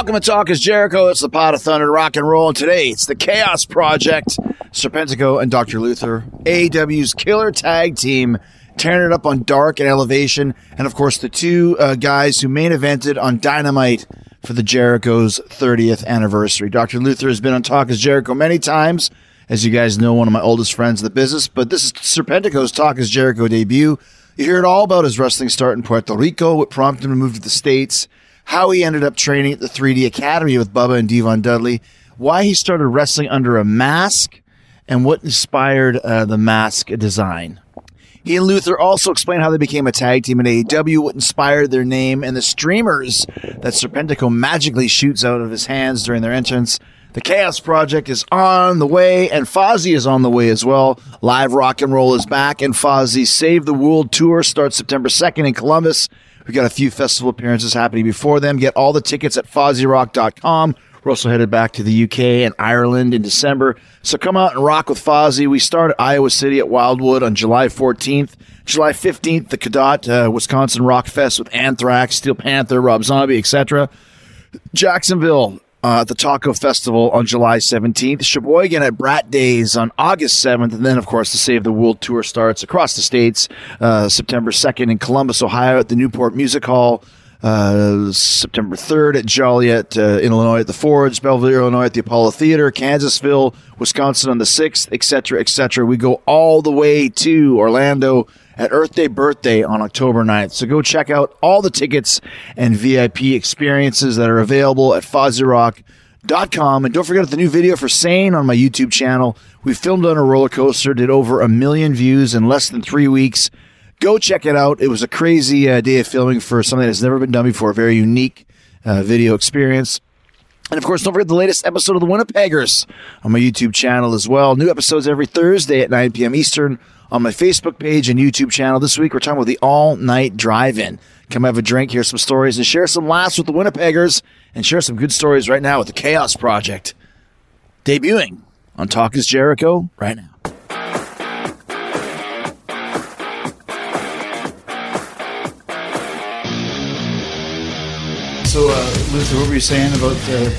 welcome to Talk is Jericho. It's the pot of thunder, rock and roll. And today it's the Chaos Project, Serpentico and Dr. Luther, AEW's killer tag team, tearing it up on Dark and Elevation. And of course, the two uh, guys who main evented on Dynamite for the Jericho's 30th anniversary. Dr. Luther has been on Talk is Jericho many times. As you guys know, one of my oldest friends in the business, but this is Serpentico's Talk is Jericho debut. You hear it all about his wrestling start in Puerto Rico, what prompted him to move to the States, how he ended up training at the 3D Academy with Bubba and Devon Dudley, why he started wrestling under a mask, and what inspired uh, the mask design. He and Luther also explain how they became a tag team in AEW, what inspired their name, and the streamers that Serpentico magically shoots out of his hands during their entrance. The Chaos Project is on the way, and Fozzy is on the way as well. Live rock and roll is back, and Fozzy's Save the World tour starts September 2nd in Columbus. We got a few festival appearances happening before them. Get all the tickets at FozzyRock.com. We're also headed back to the UK and Ireland in December. So come out and rock with Fozzy. We start at Iowa City at Wildwood on July 14th. July 15th, the Cadott, uh, Wisconsin Rock Fest with Anthrax, Steel Panther, Rob Zombie, etc. Jacksonville, uh, at the Taco Festival on July 17th, Sheboygan at Brat Days on August 7th, and then, of course, the Save the World Tour starts across the states uh, September 2nd in Columbus, Ohio at the Newport Music Hall. Uh, September 3rd at Joliet, uh, in Illinois at the Forge, Belleville, Illinois at the Apollo Theater, Kansasville, Wisconsin on the 6th, etc., etc. We go all the way to Orlando at Earth Day Birthday on October 9th. So go check out all the tickets and VIP experiences that are available at FozzyRock.com. And don't forget the new video for Sane on my YouTube channel. We filmed on a roller coaster, did over a million views in less than three weeks. Go check it out. It was a crazy uh, day of filming for something that's never been done before. A very unique uh, video experience. And of course, don't forget the latest episode of the Winnipeggers on my YouTube channel as well. New episodes every Thursday at 9 p.m. Eastern on my Facebook page and YouTube channel. This week, we're talking about the all night drive in. Come have a drink, hear some stories, and share some laughs with the Winnipeggers and share some good stories right now with the Chaos Project. Debuting on Talk is Jericho right now. So, uh, Luther, what were you saying about uh,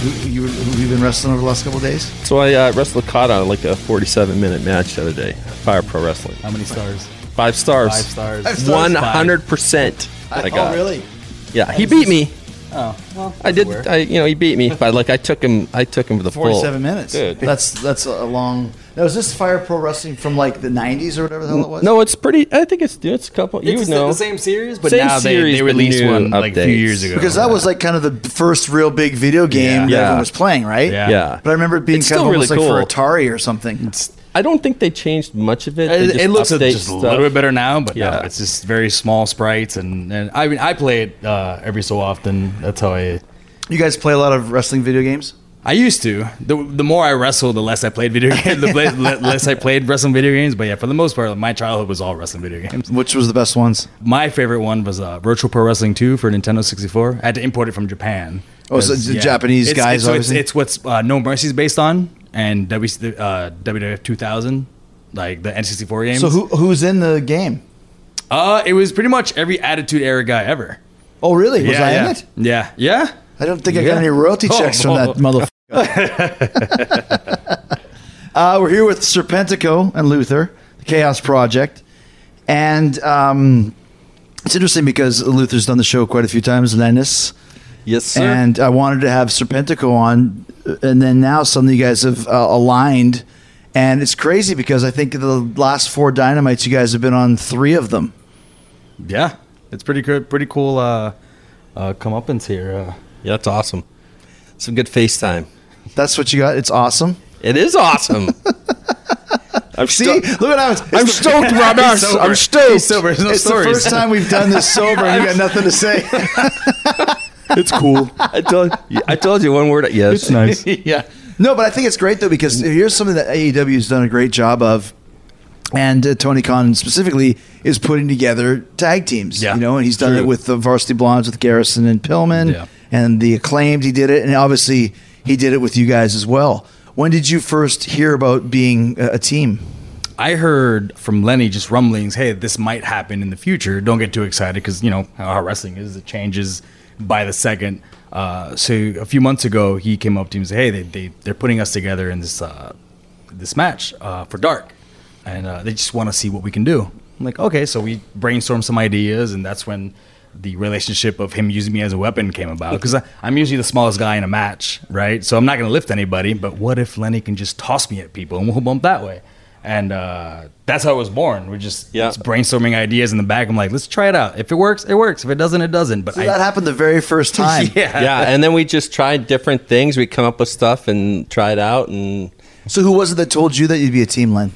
who, you, who you've been wrestling over the last couple of days? So I uh, wrestled Kata on like a 47 minute match the other day. Fire Pro Wrestling. How many stars? Five stars. Five stars. Five stars. 100%. I got. Oh, really? Yeah, he beat me. Oh, well. I did. everywhere. I, you know, he beat me, but like I took him. I took him for the full. Forty-seven minutes. Good. That's that's a long. Now, is this Fire Pro Wrestling from like the '90s or whatever the hell it was? No, it's pretty. I think it's it's a couple. you It's would know. the same series, but Same now they, series, they but released new one like a few years ago. because that was like kind of the first real big video game Yeah. that Yeah. everyone was playing, right? Yeah. yeah, But I remember it being It's kind of still almost really like for. Atari or something. I don't think they changed much of it. It, just it looks update just a little bit better now, but Yeah. no, it's just very small sprites, and, and I mean I play it uh, every so often. That's how I You guys play a lot of wrestling video games? I used to. The, the more I wrestled, the less I played video games. The le- le- less I played wrestling video games. But yeah, for the most part, my childhood was all wrestling video games. Which was the best ones? My favorite one was uh, Virtual Pro Wrestling 2 for Nintendo 64. I had to import it from Japan. Oh, so the Japanese It's- guys, It's, so it's, obviously? it's what's uh, No Mercy's based on, and w, uh, WWF 2000, like the N64 games. So who who's in the game? Uh, it was pretty much every Attitude Era guy ever. Oh, really? Was yeah, I yeah. in it? Yeah, yeah. I don't think I Yeah. got any royalty checks from that Oh. motherfucker. uh, we're here with Serpentico and Luther, the Chaos Project, and um, it's interesting because Luther's done the show quite a few times, Lennis, Yes, sir. and I wanted to have Serpentico on, and then now suddenly you guys have uh, aligned, and it's crazy because I think the last four Dynamites you guys have been on three of them. Yeah, it's pretty good. Pretty cool. Uh, uh, comeuppance here. Uh, yeah, that's awesome. Some good FaceTime. That's what you got. It's awesome. It is awesome. I'm See, sto- look at how it's, I'm stoked, Robert. I'm stoked. He's sober. There's no it's stories. the first time we've done this sober, and you got nothing to say. It's cool. I told you. I told you one word. Yes, It's nice. yeah. No, but I think it's great though because here's something that AEW has done a great job of, and uh, Tony Khan specifically is putting together tag teams. Yeah, you know, and he's done true. it with the Varsity Blondes with Garrison and Pillman, Yeah. and the acclaimed. He did it, and obviously he did it with you guys as well. When did you first hear about being a, team? I heard from Lenny just rumblings. Hey, this might happen in the future. Don't get too excited because you know how wrestling is; it changes by the second. Uh, so a few months ago, he came up to me and said, "Hey, they, they they're putting us together in this uh, this match uh, for Dark, and uh, they just want to see what we can do." I'm like, "Okay." So we brainstormed some ideas, and that's when the relationship of him using me as a weapon came about. Because I'm usually the smallest guy in a match, right? So I'm not going to lift anybody. But what if Lenny can just toss me at people and we'll bump that way? And uh, that's how it was born. We're just Yeah. just brainstorming ideas in the back. I'm like, let's try it out. If it works, it works. If it doesn't, it doesn't. But So I, that happened the very first time. yeah, yeah, and then we just tried different things. We come up with stuff and try it out, and So who was it that told you that you'd be a team, Len?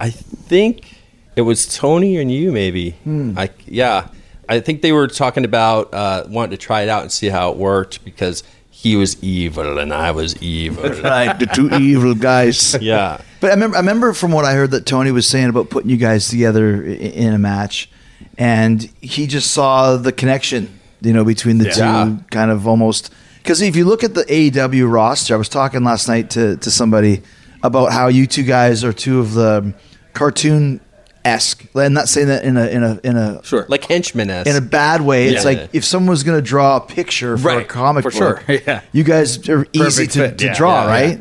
I think it was Tony and you, maybe. I yeah, I think they were talking about uh, wanting to try it out and see how it worked because he was evil and I was evil. Right, the two evil guys. yeah, But I remember, I remember from what I heard that Tony was saying about putting you guys together in a match, and he just saw the connection, you know, between the Yeah. two, kind of almost. Because if you look at the AEW roster, I was talking last night to to somebody about how you two guys are two of the cartoon esque. I'm not saying that in a in a in a sure, like henchman esque in a bad way. It's Yeah. like if someone was going to draw a picture for a comic for book, sure, yeah. you guys are easy Perfect to, fit, to yeah, draw, yeah, right?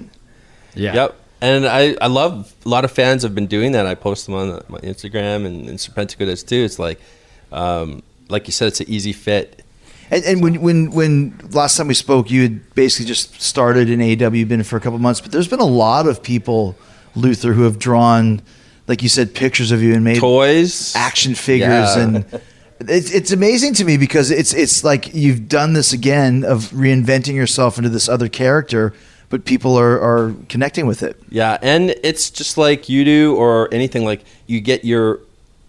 yeah. Yep. And I, I love a lot of fans have been doing that. I post them on my Instagram and, and Serpentico does too. It's like, um, like you said, it's an easy fit. And, and when when when last time we spoke, you had basically just started in AW, been for a couple months, but there's been a lot of people, Luther, who have drawn, like you said, pictures of you and made Toys, action figures, Yeah. and it's it's amazing to me because it's it's like you've done this again of reinventing yourself into this other character, but people are are connecting with it. Yeah, and it's just like you do or anything like you get your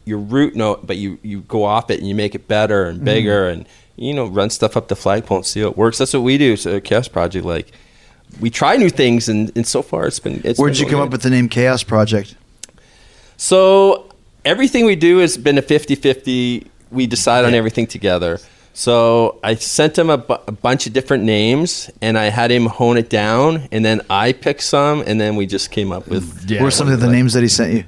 your root note, but you you go off it and you make it better and mm-hmm. bigger and you know run stuff up the flagpole and see how it works. That's what we do. So Chaos Project, like we try new things and, and so far it's been. It's Where'd been you come really up with the name Chaos Project? So everything we do has been a 50-50. We decide on everything together. So I sent him a, bu- a bunch of different names, and I had him hone it down, and then I picked some, and then we just came up with. Mm, yeah. what are some of the names that he sent you?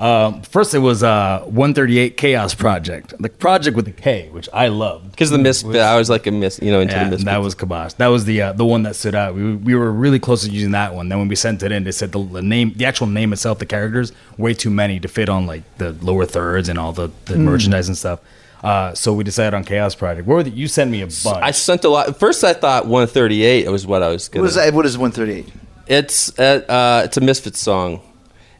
Um, first, it was uh, 138 Chaos Project, the project with the K, which I loved. Because the misfit, I was like a miss, you know, into Yeah, the misfit. that was Kabosh. That was the uh, the one that stood out. We, we were really close to using that one. Then when we sent it in, they said the, the name, the actual name itself, the characters, way too many to fit on like the lower thirds and all the, the Hmm. merchandise and stuff. Uh, so we decided on Chaos Project. Where were the, you sent me a bunch. I sent a lot. First, I thought 138 was what I was What gonna. is that? What is 138? It's uh, uh, it's a misfit song,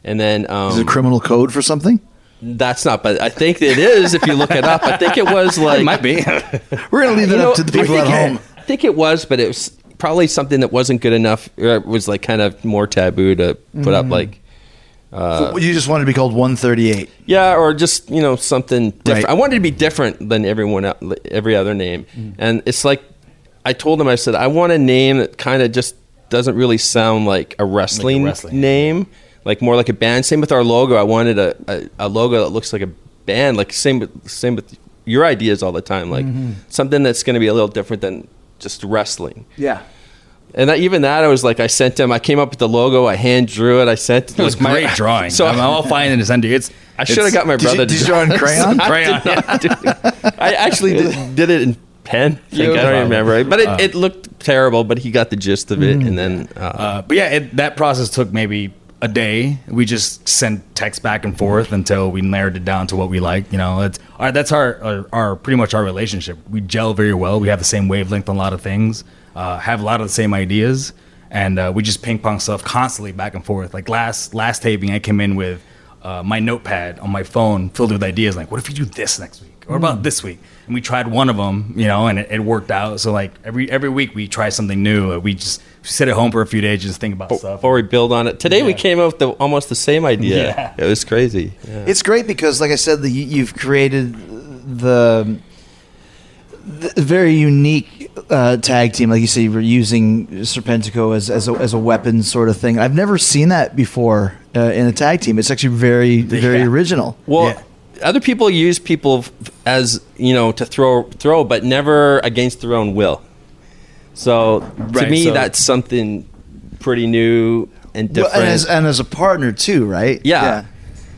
and then um, Is it a criminal code for something? that's not. But I think it is. If you look it up, I think it was like it might be. We're gonna leave You that up to the people at think it- home. I think it was, but it was probably something that wasn't good enough. Or it was like kind of more taboo to put up, like So you just wanted to be called 138. yeah, or just you know something different. Right. I wanted to be different than everyone, el- every other name, Mm. and it's like I told him, I said I want a name that kind of just doesn't really sound like a wrestling, wrestling, name, like more like a band. Same with our logo. I wanted a, a, a logo that looks like a band. Like same with same with your ideas all the time. Like Mm-hmm. something that's going to be a little different than just wrestling. Yeah. And that, even that, I was like, I sent him. I came up with the logo. I hand drew it. I sent. It was like, my- great drawing. So So I'm, all fine find it and send it. It's. I should have got my Did you- brother. did to you draw in crayon? I Crayon. did not do. I actually did, did it in pen. I, think. I don't remember, but it, Uh. it looked terrible. But he got the gist of it, and then uh, Uh, but yeah, it, that process took maybe a day. We just sent text back and forth until we narrowed it down to what we like. You know, it's our, that's our, our our pretty much our relationship. We gel very well. We have the same wavelength on a lot of things. Uh, have a lot of the same ideas, and uh, we just ping pong stuff constantly back and forth. Like last last taping, I came in with uh, my notepad on my phone filled with ideas. Like, what if you do this next week? What about this week? And we tried one of them, you know, and it, it worked out. So like every every week we try something new. Uh, We just sit at home for a few days, just think about stuff. before we build on it, today we came up with the, almost the same idea. Yeah. It was crazy. Yeah. It's great because, like I said, the, you- you've created the, the very unique uh, tag team. Like you say, you were using Serpentico as, as, a, as a weapon sort of thing. I've never seen that before uh, in a tag team. It's actually very, very Yeah. original. Well, Yeah. other people use people as you know to throw throw, but never against their own will. So to me, so- that's something pretty new and Well, different. and, as, and as a partner, too, right? Yeah.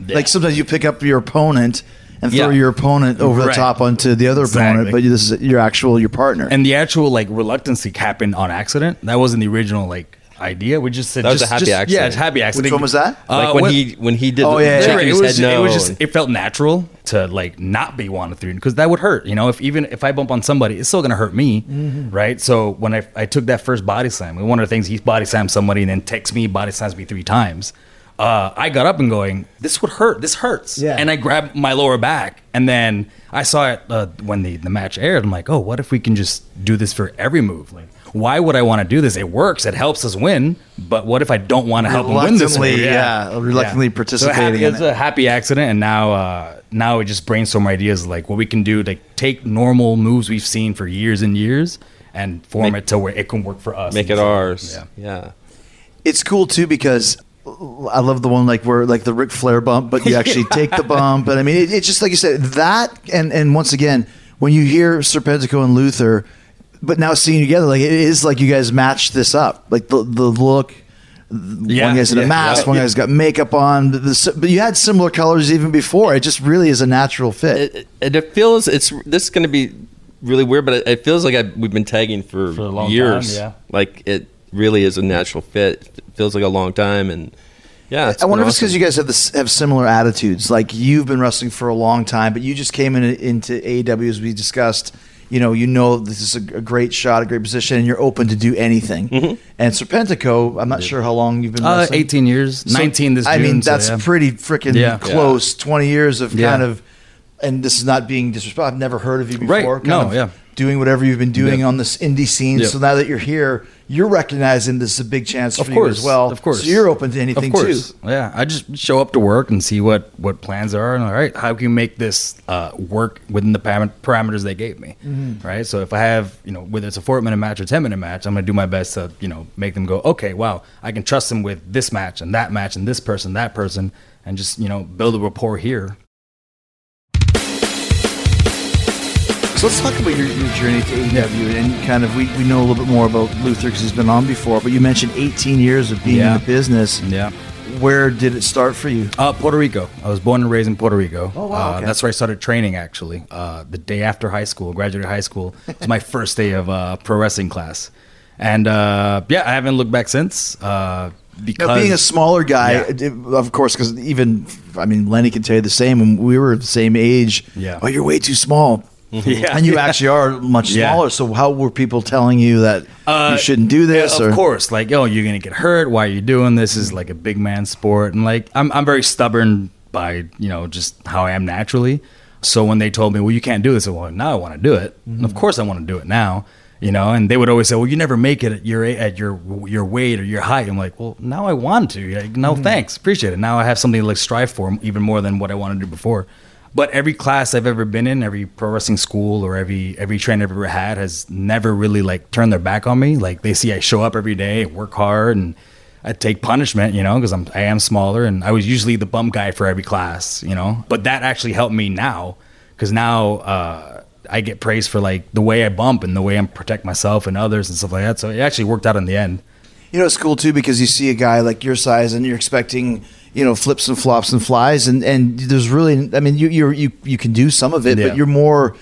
Like sometimes you pick up your opponent and Yeah. throw your opponent over the top onto the other opponent, but this is your actual your partner. And the actual like reluctancy happened on accident. That wasn't the original like idea. We just said That was just, a happy just- accident. Yeah, it's happy accident. Which one was that? Uh, like when what- he when he did Oh, the yeah, yeah, chicken, it was, just, no. it was just it felt natural to like not be one to three because that would hurt you know if even if i bump on somebody it's still gonna hurt me Mm-hmm. right so when I, I took that first body slam one of the things he body slams somebody and then takes me body slams me three times uh, i got up and going this would hurt this hurts Yeah. and i grabbed my lower back and then i saw it uh, when the, the match aired i'm like oh what if we can just do this for every move like why would I want to do this? It works. It helps us win. But what if I don't want to help him win this? Reluctantly, way? yeah, reluctantly participating So happy, in it's it. a happy accident, and now uh, now we just brainstorm ideas like what we can do to take normal moves we've seen for years and years and form Make- it to where it can work for us. make it so, ours. Yeah. Yeah. it's cool too because I love the one like where like the Ric Flair bump, but you actually take the bump. But I mean, it, it's just like you said that, and and once again, when you hear Serpentico and Luther, but now seeing you together, like it is like you guys matched this up, like the the look. Yeah, one guy's in a yeah, mask, yeah. one guy's got makeup on. The- the- but you had similar colors even before. It just really is a natural fit. It, it, it feels it's this is going to be really weird, but it, it feels like I, we've been tagging for, For a long years. time, yeah. Like it really is a natural fit. It feels like a long time, and yeah. I wonder if it's because you guys have this have similar attitudes. Like you've been wrestling for a long time, but you just came in into AEW as we discussed. You know, you know this is a, a great shot, a great position, and you're open to do anything. And Serpentico, I'm not sure how long you've been Uh, 18 years, So, 19 this I June. mean, so, that's yeah. pretty freaking Yeah. close. 20 years of Yeah. kind of, and this is not being disrespectful. I've never heard of you before. Right. kind No, of yeah. Doing whatever you've been doing Yeah. on this indie scene. Yeah. So now that you're here, you're recognizing this is a big chance Of for course, you as well. of course. So you're open to anything of course. too. Yeah, I just show up to work and see what what plans are, and all right, how can you make this uh, work within the param- parameters they gave me, Mm-hmm. right? So if I have, you know, whether it's a four minute match or ten minute match, I'm gonna do my best to, you know, make them go, okay, wow, I can trust them with this match and that match and this person, that person, and just you know build a rapport here. So let's talk about your, your journey to AEW and kind of we, we know a little bit more about Luther because he's been on before, but you mentioned 18 years of being Yeah. in the business. Yeah. Where did it start for you? Uh, Puerto Rico. I was born and raised in Puerto Rico. Oh, wow, Uh. That's where I started training. Actually, uh, the day after high school, graduated high school, it was my first day of uh, pro wrestling class, and uh, yeah, I haven't looked back since. Uh, because Now, being a smaller guy, Yeah. it- of course, because even I mean Lenny can tell you the same. When we were the same age, Yeah. oh, you're way too small. Mm-hmm. Yeah. and you actually are much Yeah. smaller. So how were people telling you that Uh, you shouldn't do this? Yeah, or of course, like, oh, you're gonna get hurt. Why are you doing this? This is like a big man sport, and like, I'm I'm very stubborn by you know just how I am naturally. So when they told me, well, you can't do this, I well, now I want to do it. And of course, I want to do it now. You know, and they would always say, "Well, you never make it at your at your your weight or your height." I'm like, "Well, now I want to. Like, no, mm-hmm. thanks, appreciate it. Now I have something to like strive for, even more than what I wanted to do before." But every class I've ever been in, every pro wrestling school or every every trainer I've ever had has never really like turned their back on me. Like they see I show up every day, work hard, and I take punishment, you know, because I'm I am smaller, and I was usually the bum guy for every class, you know. But that actually helped me now, because now uh, I get praised for like the way I bump and the way I protect myself and others and stuff like that. So it actually worked out in the end. You know, it's cool too because you see a guy like your size and you're expecting, you know, flips and flops and flies, and and there's really, I mean, you you're, you you can do some of it, Yeah. but you're more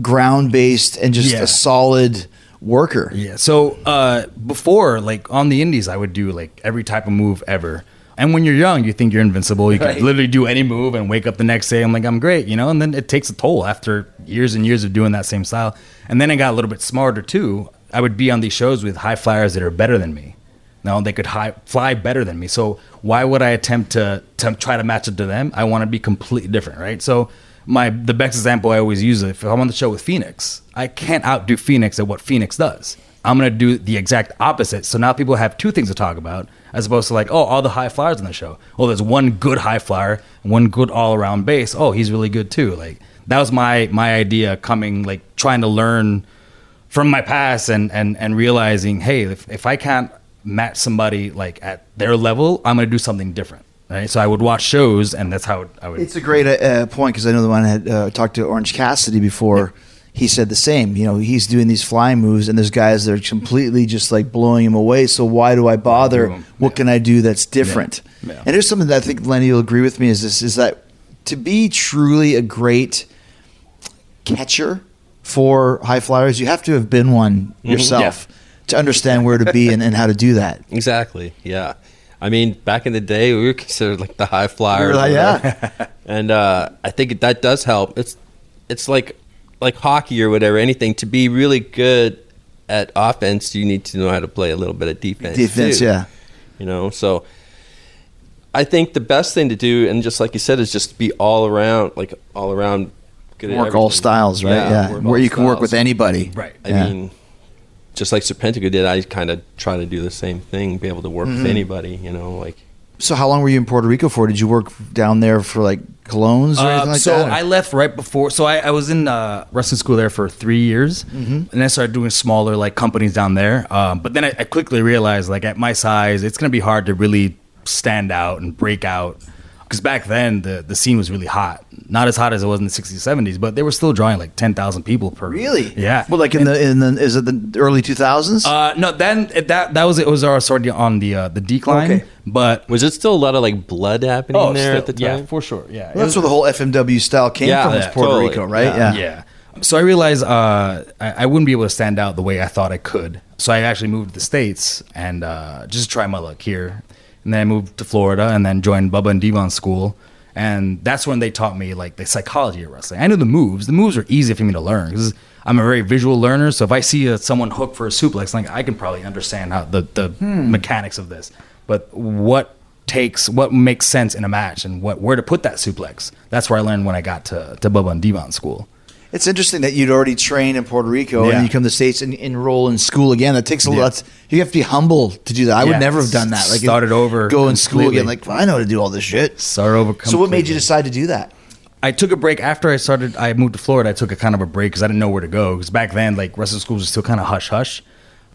ground based and just Yeah. a solid worker. Yeah. So uh, before, like on the indies, I would do like every type of move ever. And when you're young, you think you're invincible. You Right. can literally do any move and wake up the next day. I'm like, I'm great, you know. And then it takes a toll after years and years of doing that same style. And then I got a little bit smarter too. I would be on these shows with high flyers that are better than me. No, they could high, fly better than me. So why would I attempt to, to try to match it to them? I want to be completely different, right? So my the best example I always use if I'm on the show with Fenix, I can't outdo Fenix at what Fenix does. I'm gonna do the exact opposite. So now people have two things to talk about, as opposed to like, oh, all the high flyers on the show. Oh, there's one good high flyer, one good all around base. Oh, he's really good too. Like that was my my idea coming, like trying to learn from my past and and and realizing, hey, if, if I can't match somebody like at their level, I'm gonna do something different. Right. So I would watch shows, and that's how I would. It's a great uh, point because I know the one I had uh, talked to Orange Cassidy before. He said the same. You know, he's doing these flying moves, and there's guys that are completely just like blowing him away. So why do I bother? 'em. What can I do that's different? Yeah. And there's something that I think Lenny will agree with me is this: is that to be truly a great catcher for high flyers, you have to have been one yourself to understand where to be and, and how to do that. Exactly. Yeah. I mean, back in the day, we were considered like the high flyers. We like, yeah. and uh, I think that does help. It's it's like like hockey or whatever. Anything to be really good at offense, you need to know how to play a little bit of defense. Defense, too. yeah. You know, so I think the best thing to do, and just like you said, is just be all around, like all around. Good at Work all styles, right? Yeah. work Where you can work with anybody. Right. I Yeah. mean, just like Serpentico did, I kind of try to do the same thing, be able to work Mm-hmm. with anybody, you know, like So how long were you in Puerto Rico for? Did you work down there for like colognes or anything Uh, like so that? or- I left right before. So I, I was in uh, wrestling school there for three years, Mm-hmm. and I started doing smaller like companies down there. Um, but then I, I quickly realized, like at my size, it's gonna be hard to really stand out and break out. Because back then the the scene was really hot, not as hot as it was in the '60s, '70s, but they were still drawing like ten thousand people per. really? Yeah. Well, like in the in the is it the early two thousands? uh, no, then it, that that was it was our already on the uh, the decline. Okay. But Was it still a lot of like blood happening there at the time? yeah, for sure, yeah. Well, that's was- where the whole FMW style came Yeah, from. Was yeah, Puerto totally. Rico, right? Yeah. Yeah. Yeah. So I realized uh, I, I wouldn't be able to stand out the way I thought I could. So I actually moved to the States and uh, just try my luck here. And then I moved to Florida and then joined Bubba and Devon school. And that's when they taught me like the psychology of wrestling. I knew the moves. The moves are easy for me to learn because I'm a very visual learner. So if I see a, someone hook for a suplex, like I can probably understand how the, the hmm. mechanics of this. But what takes what makes sense in a match and what where to put that suplex. That's where I learned when I got to, to Bubba and Devon school. It's interesting that you'd already trained in Puerto Rico Yeah. and you come to the States and enroll in school again. That takes a Yeah. lot. You have to be humble to do that. I would never have done that. Like Started over go in school again. Like well, I know how to do all this shit. Start over. So what made you decide to do that? I took a break after I started. I moved to Florida. I took a kind of a break because I didn't know where to go. Because back then, like wrestling schools was still kind of hush hush.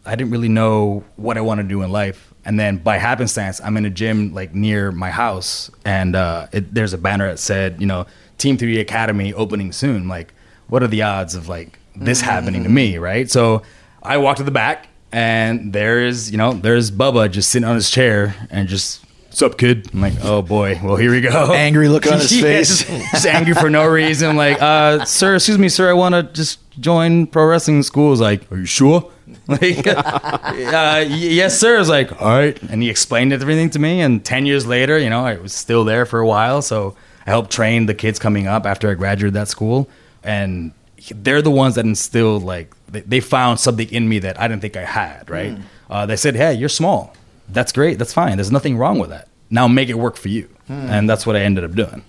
I didn't really know what I wanted to do in life. And then by happenstance, I'm in a gym like near my house, and uh, it, there's a banner that said, you know, Team Three Academy opening soon. Like, what are the odds of like this happening to me, right? So I walked to the back, and there's you know there's Bubba just sitting on his chair and just. What's up, kid? I'm like, oh boy. Well, here we go. Angry look on his Yeah, face. just- just angry for no reason. Like, uh, sir, excuse me, sir, I want to just join pro wrestling school. Is like, are you sure? Like, uh, yes, sir. I was like, all right. And he explained everything to me. And 10 years later, you know, I was still there for a while. So I helped train the kids coming up after I graduated that school. And they're the ones that instilled, like, they, they found something in me that I didn't think I had, right? Uh, they said, hey, you're small. That's great. That's fine. There's nothing wrong with that. Now make it work for you. And that's what I ended up doing.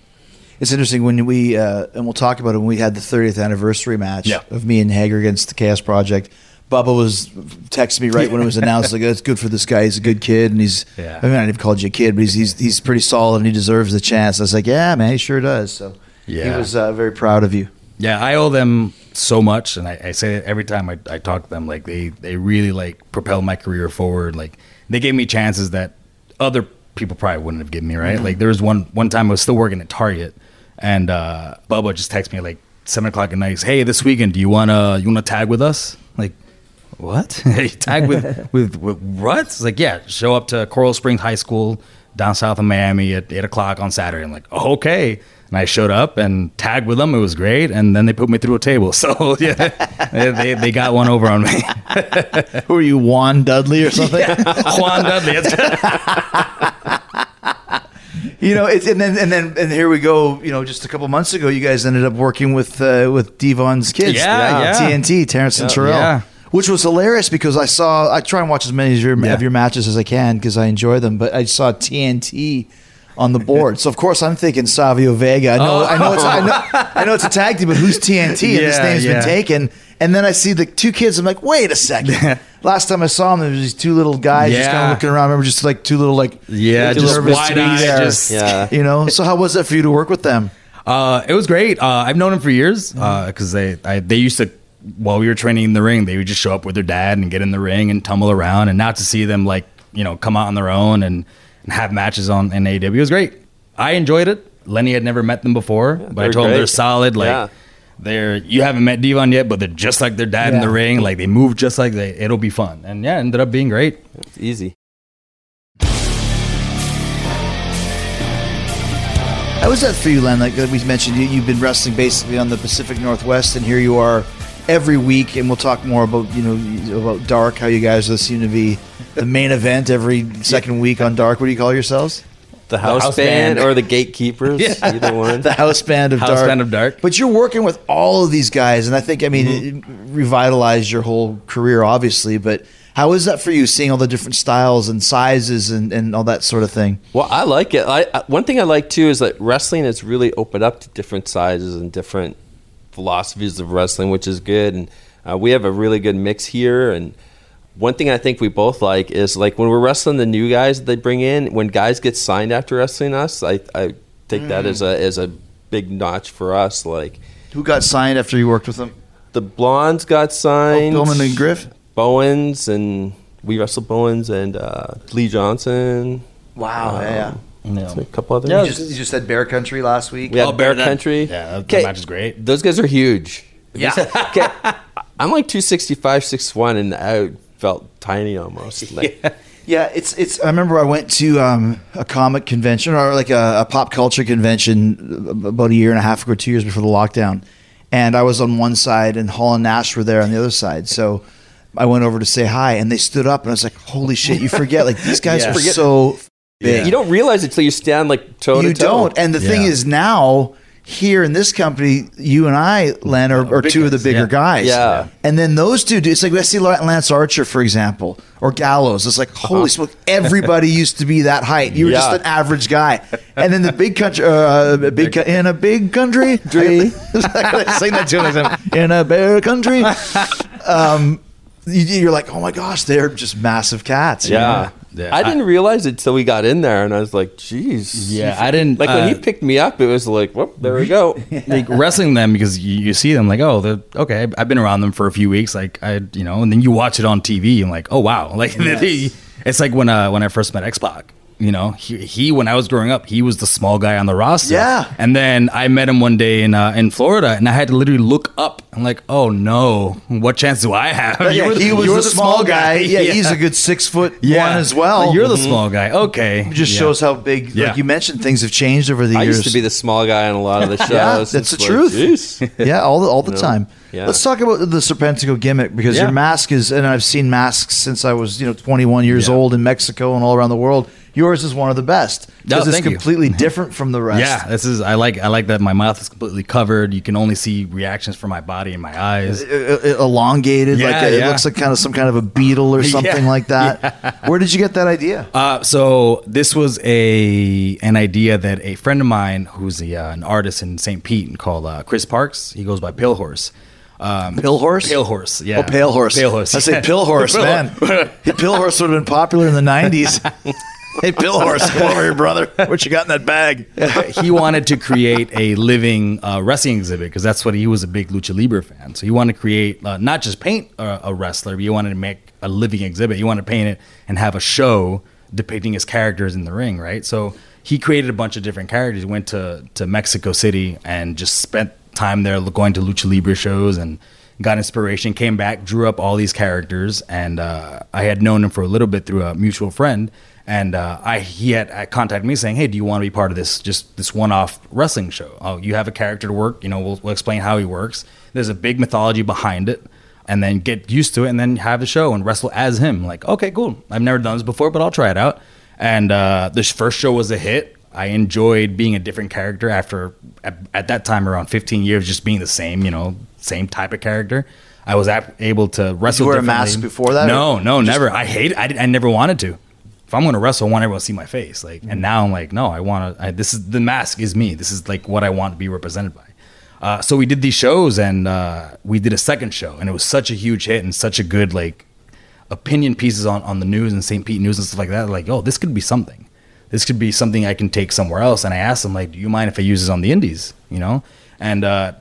It's interesting when we uh, and we'll talk about it when we had the 30th anniversary match Yeah. of me and Hager against the Chaos Project. Bubba was texting me right when it was announced, like, "It's good for this guy. He's a good kid, and he's. Yeah. I mean, I didn't called you a kid, but he's, he's he's pretty solid, and he deserves the chance." I was like, "Yeah, man, he sure does." So he was uh, very proud of you. Yeah, I owe them so much, and I, I say it every time I, I talk to them. Like they, they really like propelled my career forward. Like they gave me chances that other people probably wouldn't have given me. Right? Like there was one one time I was still working at Target, and uh, Bubba just texted me like seven o'clock at night. Hey, this weekend, do you wanna you wanna tag with us? Like what? tag with, with with what? It's like yeah, show up to Coral Springs High School down south of Miami at eight o'clock on Saturday. I'm like, oh, okay. And I showed up and tagged with them. It was great. And then they put me through a table. So yeah, they, they, got one over on me. Who are you, Juan Dudley or something? Juan Dudley. You know, it's, and then and then and here we go. You know, just a couple months ago, you guys ended up working with uh, with Devon's kids. Yeah, yeah. TNT, Terrence and Terrell. Yeah. Which was hilarious because I saw. I try and watch as many of your, Yeah. of your matches as I can because I enjoy them. But I saw TNT on the board, so of course I'm thinking Savio Vega. I know, I know, it's, I know, I know it's a tag team, but who's TNT? And this Yeah, name's yeah. been taken. And then I see the two kids. I'm like, wait a second. Last time I saw them, there was these two little guys just kind of looking around. I remember just like two little like Yeah, just nervous wide tweets eyed, there. just- Yeah. you know. So how was it for you to work with them? Uh, it was great. Uh, I've known them for years because they I, they used to while we were training in the ring, they would just show up with their dad and get in the ring and tumble around. And now to see them like you know come out on their own and, and have matches on in AEW was great. I enjoyed it. Lenny had never met them before, but I they're told him they're solid. Like Yeah. they're you haven't met Devon yet, but they're just like their dad in the ring. Like they move just like they. It'll be fun. And yeah, it ended up being great. It's easy. How was that for you, Len? Like we mentioned, you, you've been wrestling basically on the Pacific Northwest, and here you are every week. And we'll talk more about you know about Dark. How you guys seem to be the main event every second week on Dark. What do you call yourselves? The house, house band, band. or the gatekeepers, either one. The house band of House Dark. Band of Dark. But you're working with all of these guys, and I think I mean mm-hmm. it revitalized your whole career, obviously. But how is that for you, seeing all the different styles and sizes and, and all that sort of thing? Well, I like it. I, I one thing I like too is that wrestling has really opened up to different sizes and different philosophies of wrestling, which is good. And uh, we have a really good mix here. And one thing I think we both like is like when we're wrestling the new guys that they bring in. When guys get signed after wrestling us, I I take that as a as a big notch for us. Like Who got signed after you worked with them? the blondes got signed, Oh, and Griff. Bowens, and we wrestled Bowens and uh, Lee Johnson. Wow, Um, yeah. Yeah. A couple others. Yeah, You just, you just said Bear Country last week. We had Oh, Bear that- Country. yeah, that- that match is great. Those guys are huge. Yeah. okay, I'm like 265, 6'1", and I felt tiny almost. Like, Yeah, it's it's. I remember I went to um, a comic convention or like a, a pop culture convention about a year and a half ago, two years before the lockdown, and I was on one side and Hall and Nash were there on the other side. So I went over to say hi, and they stood up, and I was like, "Holy shit!" You forget like these guys Yeah. are Forget- so big. You don't realize it till you stand like toe you to toe. don't. And the thing is now here in this company, you and I, Len, are, are two of the bigger yeah. guys. Yeah. And then those two, it's like I see Lance Archer, for example, or Gallows. It's like, holy smoke, everybody used to be that height. You were just an average guy. And then the big country, uh, big co- in a big country, sing that to him. In a bear country. Um, you, you're like, oh my gosh, they're just massive cats. Yeah. know? Yeah. I didn't realize it till we got in there, and I was like, "Jeez." Yeah, I didn't. Like when uh, he picked me up, it was like, "Whoop, there we go." like wrestling them because you, you see them like oh they're okay I've been around them for a few weeks like I you know and then you watch it on TV and like oh wow like they- it's like when uh when I first met X Pac you know he, he when I was growing up he was the small guy on the roster Yeah. and then I met him one day in uh, in Florida and I had to literally look up I'm like oh no what chance do I have Yeah, You were the- he was you were the, small guy. Yeah, he's a good six foot one as well. Like, you're the small guy okay It just Yeah. shows how big, Yeah. like you mentioned, things have changed over the I years. I used to be the small guy on a lot of the shows. Yeah, that's the like, truth. Yeah, all the, all the know? time. Yeah. Let's talk about the Serpentico gimmick because Yeah. your mask is, and I've seen masks since I was, you know, 21 years Yeah. old in Mexico and all around the world. Yours is one of the best because Oh, it's thank you. completely different from the rest. Yeah, this is I like I like that my mouth is completely covered. You can only see reactions from my body and my eyes. Uh, uh, elongated, Yeah, like it yeah. looks like kind of some kind of a beetle or something Yeah, like that. Where did you get that idea? Uh, so this was a an idea that a friend of mine, who's a, uh, an artist in St. Pete, called uh, Chris Parks. He goes by Pale Horse. Um, Pill horse? Pale Horse, yeah. Oh, pale horse. Pale Horse. I say pill horse, man. Pill horse would have been popular in the '90s. Hey, Bill horse, come over here, brother. What you got in that bag? he wanted to create a living uh, wrestling exhibit because that's what he was a big lucha libre fan. So he wanted to create uh, not just paint a, a wrestler, but he wanted to make a living exhibit. He wanted to paint it and have a show depicting his characters in the ring, right? So he created a bunch of different characters. He went to to Mexico City and just spent time there going to lucha libre shows and got inspiration. Came back, drew up all these characters, and uh, I had known him for a little bit through a mutual friend. And uh, I he had uh, contacted me saying, "Hey, do you want to be part of this just this one-off wrestling show? Oh, you have a character to work. You know, we'll, we'll explain how he works. There's a big mythology behind it, and then get used to it, and then have the show and wrestle as him. Like, okay, cool. I've never done this before, but I'll try it out. And uh, this first show was a hit. I enjoyed being a different character after at, at that time around 15 years, just being the same, you know, same type of character. I was able to wrestle. Did you wear a mask before that, No, no, never. I hate. I, I never wanted to. If I'm going to wrestle, I want everyone to see my face. Like, and now I'm like, no, I want to. This is the mask is me. This is like what I want to be represented by. Uh, so we did these shows, and uh, we did a second show, and it was such a huge hit and such a good like opinion pieces on, on the news and St. Pete news and stuff like that. Like, oh, this could be something. This could be something I can take somewhere else. And I asked him, like, do you mind if I use this on the indies? You know? And uh,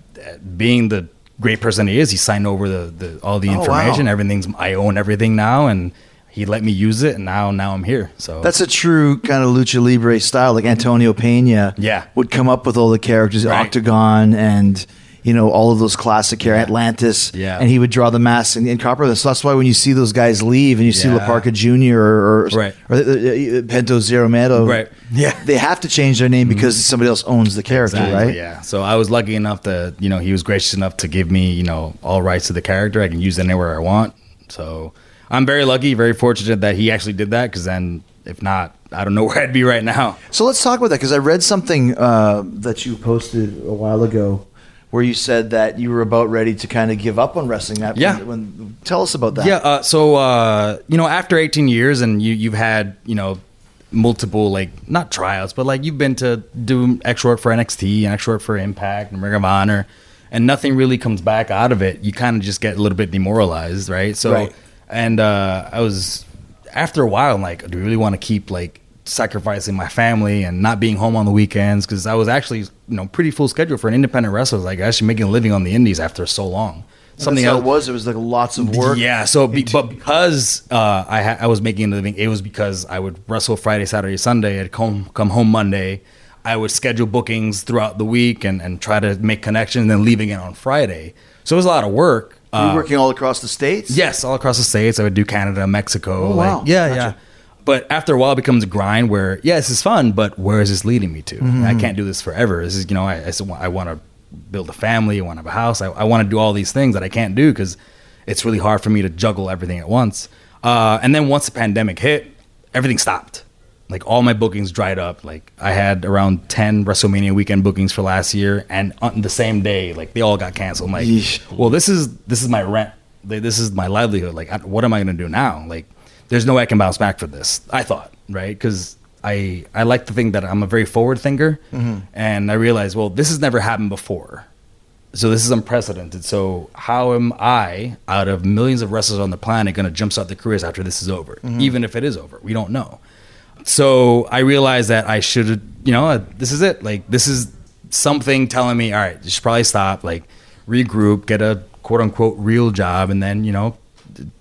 being the great person he is, he signed over the, the all the Oh, wow. information. Everything's I own everything now, and he let me use it, and now now I'm here. So That's a true kind of lucha libre style. Like Antonio Pena, Yeah. would come up with all the characters, Right. Octagon, and you know, all of those classic hair, Atlantis. Yeah. And he would draw the masks in, in copper. So that's why when you see those guys leave and you see Yeah. La Parca Jr. or, or, Right. or uh, uh, Penta Zero Miedo, Right. Yeah. Mm-hmm. they have to change their name because somebody else owns the character, Exactly, right? Yeah. So I was lucky enough to, you know, he was gracious enough to give me, you know, all rights to the character. I can use it anywhere I want. So I'm very lucky, very fortunate that he actually did that. Because then, if not, I don't know where I'd be right now. So let's talk about that because I read something uh, that you posted a while ago where you said that you were about ready to kind of give up on wrestling. That Yeah. When, when- tell us about that. Yeah. Uh, so uh, you know, after 18 years, and you you've had you know multiple like not tryouts, but like you've been to do X work for NXT and X short for Impact and Ring of Honor, and nothing really comes back out of it. You kind of just get a little bit demoralized, right? So, Right. And uh, I was after a while, I'm like, do we really want to keep like sacrificing my family and not being home on the weekends? Because I was actually you know pretty full schedule for an independent wrestler, like actually making a living on the indies after so long. Something else. it was. It was like lots of work. Yeah. So, be, but because uh, I ha- I was making a living, it was because I would wrestle Friday, Saturday, Sunday. I'd come come home Monday. I would schedule bookings throughout the week and, and try to make connections, and then leaving it on Friday. So it was a lot of work. Were you Uh, working all across the states? Yes, all across the states. I would do Canada, Mexico. Oh, wow. like- yeah, Gotcha. yeah. But after a while, it becomes a grind where yeah, this is fun, but where is this leading me to? Mm-hmm. I can't do this forever. This is you know, I I want to build a family. I want to have a house. I, I want to do all these things that I can't do because it's really hard for me to juggle everything at once. Uh, and then once the pandemic hit, everything stopped. Like all my bookings dried up. Like I had around ten WrestleMania weekend bookings for last year, and on the same day, like they all got canceled. I'm like, Yeesh. well, this is this is my rent. This is my livelihood. Like, I, what am I going to do now? Like, there's no way I can bounce back for this. I thought, right? Because I I like to think that I'm a very forward thinker, mm-hmm. and I realized, well, this has never happened before, so this is unprecedented. So how am I, out of millions of wrestlers on the planet, going to jumpstart their careers after this is over? Mm-hmm. Even if it is over, we don't know. So I realized that I should, you know, this is it. Like this is something telling me, all right, you should probably stop, like regroup, get a quote unquote real job, and then you know,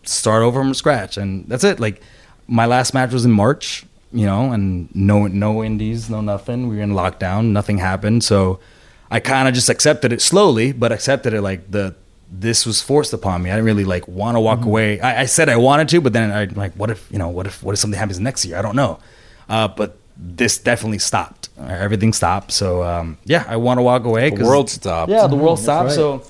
start over from scratch. And that's it. Like my last match was in March, you know, and no no indies, no nothing. We were in lockdown, nothing happened. So I kind of just accepted it slowly, but accepted it like the this was forced upon me. I didn't really like want to walk away. I, I said I wanted to, but then I like, what if you know, what if what if something happens next year? I don't know. Uh, but this definitely stopped. Uh, Everything stopped. So um, yeah, I want to walk away. The 'cause- world stopped. Yeah, the world stopped. right. So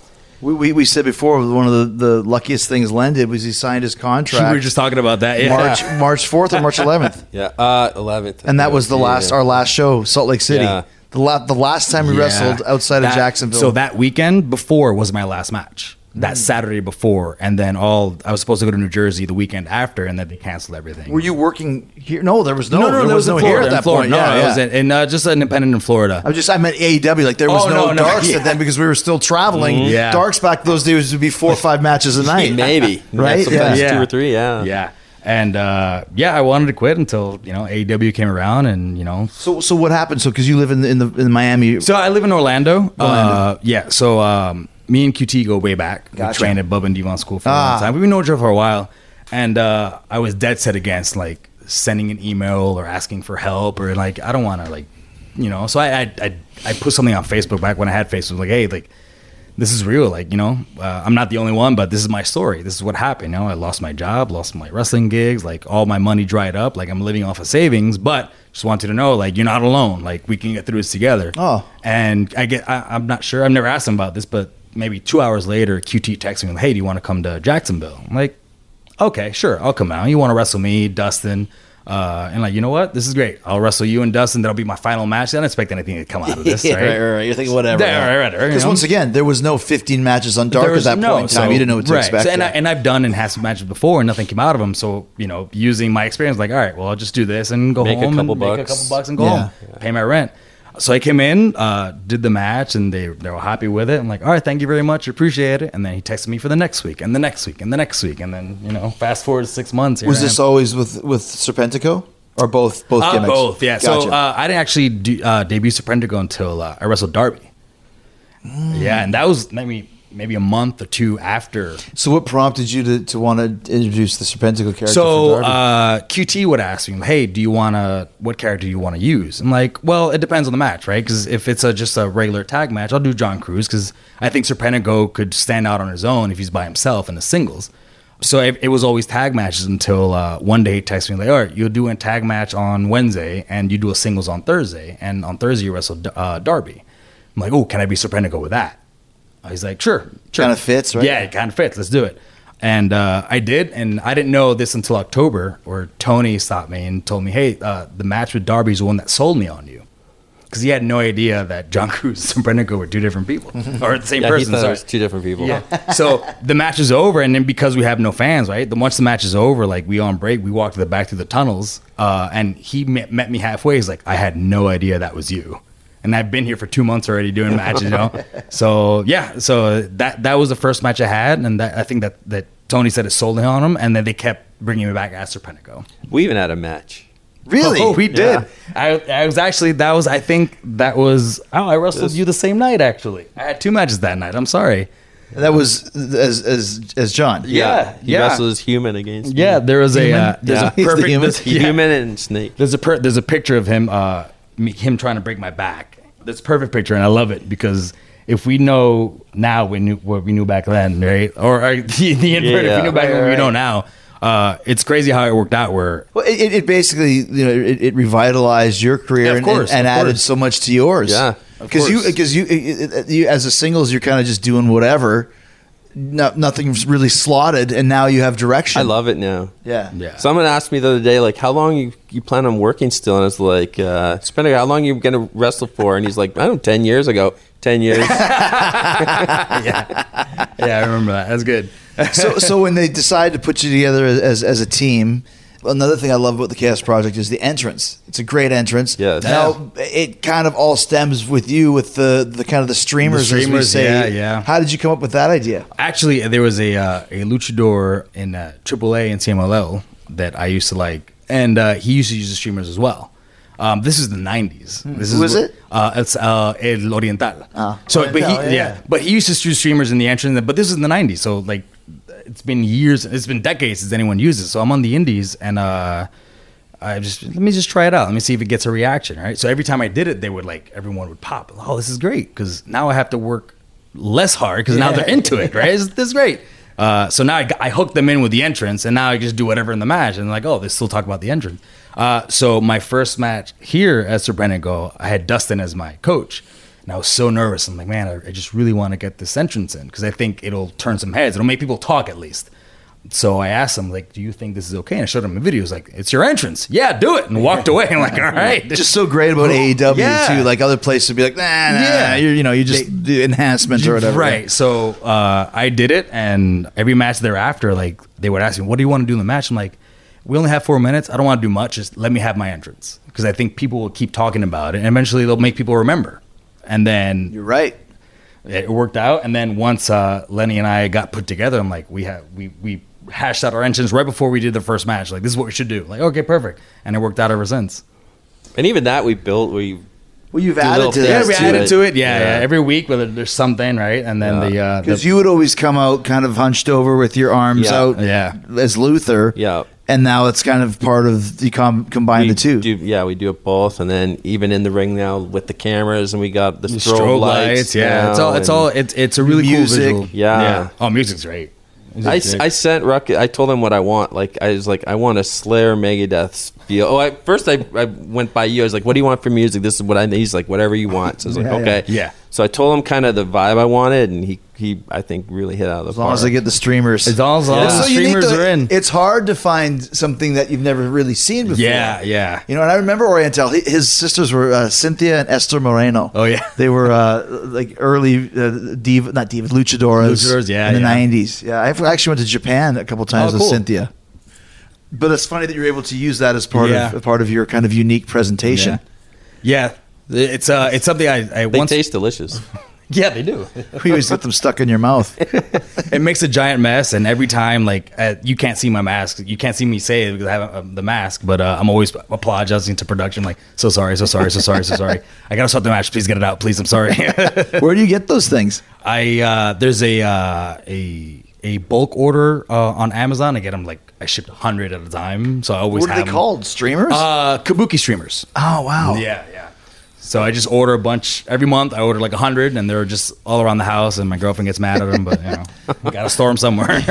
We, we, we said before one of the, the luckiest things Len did was he signed his contract. we were just talking about that. Yeah. March March fourth or March eleventh, Yeah, uh, 11th. and that was the last our last show, Salt Lake City. Yeah. The la- the last time we Yeah. wrestled outside That- of Jacksonville. So that weekend before was my last match. Mm. That Saturday before, and then all I was supposed to go to New Jersey the weekend after, and then they canceled everything. were you working here? No, there was no. no, no, there that was, no in here at that Florida. point. No, yeah, I yeah. was in, in uh, just an independent in Florida. I just I meant AEW. Like there was Oh, no, no, no, darks yeah. then because we were still traveling. Yeah. Darks back those days would be four or five matches a night. Maybe. Right? Sometimes Yeah. two or three, yeah. yeah, and uh, yeah, I wanted to quit until you know AEW came around, and you know So so what happened? So because you live in the, in the in Miami. So I live in Orlando. Orlando. Uh, yeah. So um, me and QT go way back. Gotcha. We trained at Bub and Devon School for a Ah. long time. We've known each other for a while, and uh, I was dead set against like sending an email or asking for help or like I don't want to like you know. So I, I I I put something on Facebook back when I had Facebook like hey like. This is real, like you know. Uh, I'm not the only one, but this is my story. This is what happened. You know, I lost my job, lost my wrestling gigs, like all my money dried up. Like I'm living off of savings, but just wanted to know, like you're not alone. Like we can get through this together. Oh. And I get, I, I'm not sure. I've never asked him about this, but maybe two hours later, QT texts me, "Hey, do you want to come to Jacksonville?" I'm like, "Okay, sure, I'll come out. You want to wrestle me, Dustin?" Uh, and like, you know what? This is great. I'll wrestle you and Dustin. That'll be my final match. I don't expect anything to come out of this, Yeah, right? right, right, right. You're thinking whatever. Yeah, right, right, right, you Because know? once again, there was no 15 matches on Dark There at that no- point in time. so- you didn't know what to right. expect. So, and, I, and I've done and had some matches before, and nothing came out of them. So you know, using my experience, like, all right, well, I'll just do this and go Make a home couple and make a bucks. couple bucks and go Yeah. home, pay my rent. So I came in, uh, did the match, and they they were happy with it. I'm like, all right, thank you very much, appreciate it. And then he texted me for the next week, and the next week, and the next week, and then you know, fast forward six months. here was this always with with Serpentico or both both Uh, gimmicks? both, yeah. So Gotcha. uh, I didn't actually do, uh, debut Serpentico until uh, I wrestled Darby. Mm. Yeah, and that was I mean maybe a month or two after. So, what prompted you to, to want to introduce the Serpentico character? So uh, QT would ask me, "Hey, do you want to? What character do you want to use?" I'm like, "Well, it depends on the match, right? Because if it's a, just a regular tag match, I'll do John Cruz because I think Serpentico could stand out on his own if he's by himself in the singles." So it, it was always tag matches until uh, one day he texted me like, "All right, you'll do a tag match on Wednesday and you do a singles on Thursday, and on Thursday you wrestle uh, Darby." I'm like, "Oh, can I be Serpentico with that?" He's like, "Sure, sure." Kinda fits, right? Yeah, it kind of fits. Let's do it. And uh, I did, and I didn't know this until October, where Tony stopped me and told me, "Hey, uh, the match with Darby is the one that sold me on you," because he had no idea that John Cruz and Brendan were two different people or the same Yeah, person. he thought it was two different people. Yeah. so the match is over, and then because we have no fans, right? The once the match is over, like we on break, we walk to the back through the tunnels, uh, and he met, met me halfway. He's like, "I had no idea that was you." And I've been here for two months already doing matches, you know. so yeah, so that that was the first match I had, and that, I think that that Tony said it sold it on him, and then they kept bringing me back as Serpentico. We even had a match. really? Oh, we did. Yeah. I, I was actually that was I think that was oh I wrestled you the same night actually. I had two matches that night. I'm sorry. that was as as as John. Yeah, he yeah. wrestled as human against me. Yeah, there was a uh, there's Yeah. a He's the perfect human? there's, yeah. human and snake. there's a per, there's a picture of him uh me, him trying to break my back. That's a perfect picture, and I love it because if we know now we knew what we knew back then, right? Or, or the, the invert, if Yeah. we knew back then, Right, we know now. Uh, it's crazy how it worked out. Where Well, it, it basically you know it, it revitalized your career Yeah, of and, course, and, added course. so much to yours. Yeah, because you because you, you as a singles you're kind of just doing whatever. No, nothing's really slotted, and now you have direction. I love it now. Yeah, yeah, Someone asked me the other day, like, how long you, you plan on working still? And I was like, uh, Spender, how long you going to wrestle for? And he's like, I don't know, 10 years ago. 10 years. yeah, yeah, I remember that. That's good. so so when they decide to put you together as as a team. Another thing I love about the Chaos Project is the entrance. It's a great entrance. Yes. Now it kind of all stems with you with the, the kind of the streamers, The as we streamers, say. yeah, yeah. How did you come up with that idea? Actually, there was a uh, a luchador in uh, AAA and CMLL that I used to like, and uh, he used to use the streamers as well. Um, this is the '90s. This Who is what- it? Uh, it's uh, El Oriental. Ah. so, but he, yeah. yeah. but he used to use streamers in the entrance. But this is the '90s, so like, it's been years. It's been decades since anyone used it. So I'm on the Indies, and uh, I just let me just try it out. Let me see if it gets a reaction. Right. So every time I did it, they would like everyone would pop. Oh, this is great because now I have to work less hard because now they're into it. Right. This, this is great. Uh, so now I, I hooked them in with the entrance, and now I just do whatever in the match, and like, oh, they still talk about the entrance. Uh, so my first match here at Serpentico, I had Dustin as my coach, and I was so nervous. I'm like, man, I, I just really want to get this entrance in because I think it'll turn some heads. It'll make people talk at least. So I asked him, like, do you think this is okay? And I showed him a video. He was like, it's your entrance. Yeah, do it. And walked away. I'm like, all right. It's just so great about AEW Yeah. too. Like other places would be like, nah, nah, Yeah. yeah. you you know, you just do enhancements or whatever. Right. So uh, I did it, and every match thereafter, like they would ask me, "What do you want to do in the match?" I'm like, "We only have four minutes. I don't want to do much. Just let me have my entrance because I think people will keep talking about it, and eventually they'll make people remember." And then You're right. it worked out. And then once uh, Lenny and I got put together, I'm like, we have we we hashed out our engines right before we did the first match. Like this is what we should do. Like okay, perfect, and it worked out ever since. and even that we built, we Well, you've added to things Yeah, we to added it. to it. Yeah, Yeah. yeah. Every week, whether there's something right, and then the uh, because the, you would always come out kind of hunched over with your arms Yeah. out, Yeah. as Luther. Yeah. And now it's kind of part of the com- combine we the two. Do, yeah, we do it both, and then even in the ring now with the cameras, and we got the The strobe, lights. yeah. It's all. It's all. It's it's a really Music, cool visual. yeah. Oh, music's great. I, Music's great. I sent Ruck. I told him what I want. Like I was like, I want a Slayer Megadeth feel. Oh, I, first I, I went by you. I was like, what do you want for music? This is what I. need. He's like, whatever you want. So I was like, Yeah, okay, yeah. So I told him kind of the vibe I wanted, and he he I think really hit out of the as long park. as I get the streamers. As long as all Yeah. the So So unique, streamers though, are in. It's hard to find something that you've never really seen before. Yeah, yeah. You know, and I remember Oriental. His sisters were uh, Cynthia and Esther Moreno. Oh, yeah. they were uh, like early uh, diva, not diva, luchadoras. Luchadors, yeah, in the yeah. '90s. Yeah, I actually went to Japan a couple times Oh, with cool. Cynthia. But it's funny that you're able to use that as part Yeah. of part of your kind of unique presentation. Yeah. Yeah, it's uh, it's something I, I they once taste delicious. Yeah, they do. We always get them stuck in your mouth. it makes a giant mess, and every time, like, uh, you can't see my mask. You can't see me say it because I have uh, the mask, but uh, I'm always apologizing to production, like, so sorry, so sorry, so sorry, so sorry. I gotta start the match. Please get it out, please. I'm sorry. Where do you get those things? I uh, there's a uh, a a bulk order uh, on Amazon. I get them like I shipped hundred at a time, so I always What are have they 'em. called? Streamers? Uh, kabuki streamers. oh wow. Yeah, yeah. So I just order a bunch every month. I order like a hundred, and they're just all around the house. And my girlfriend gets mad at them, but you know, we gotta store them somewhere.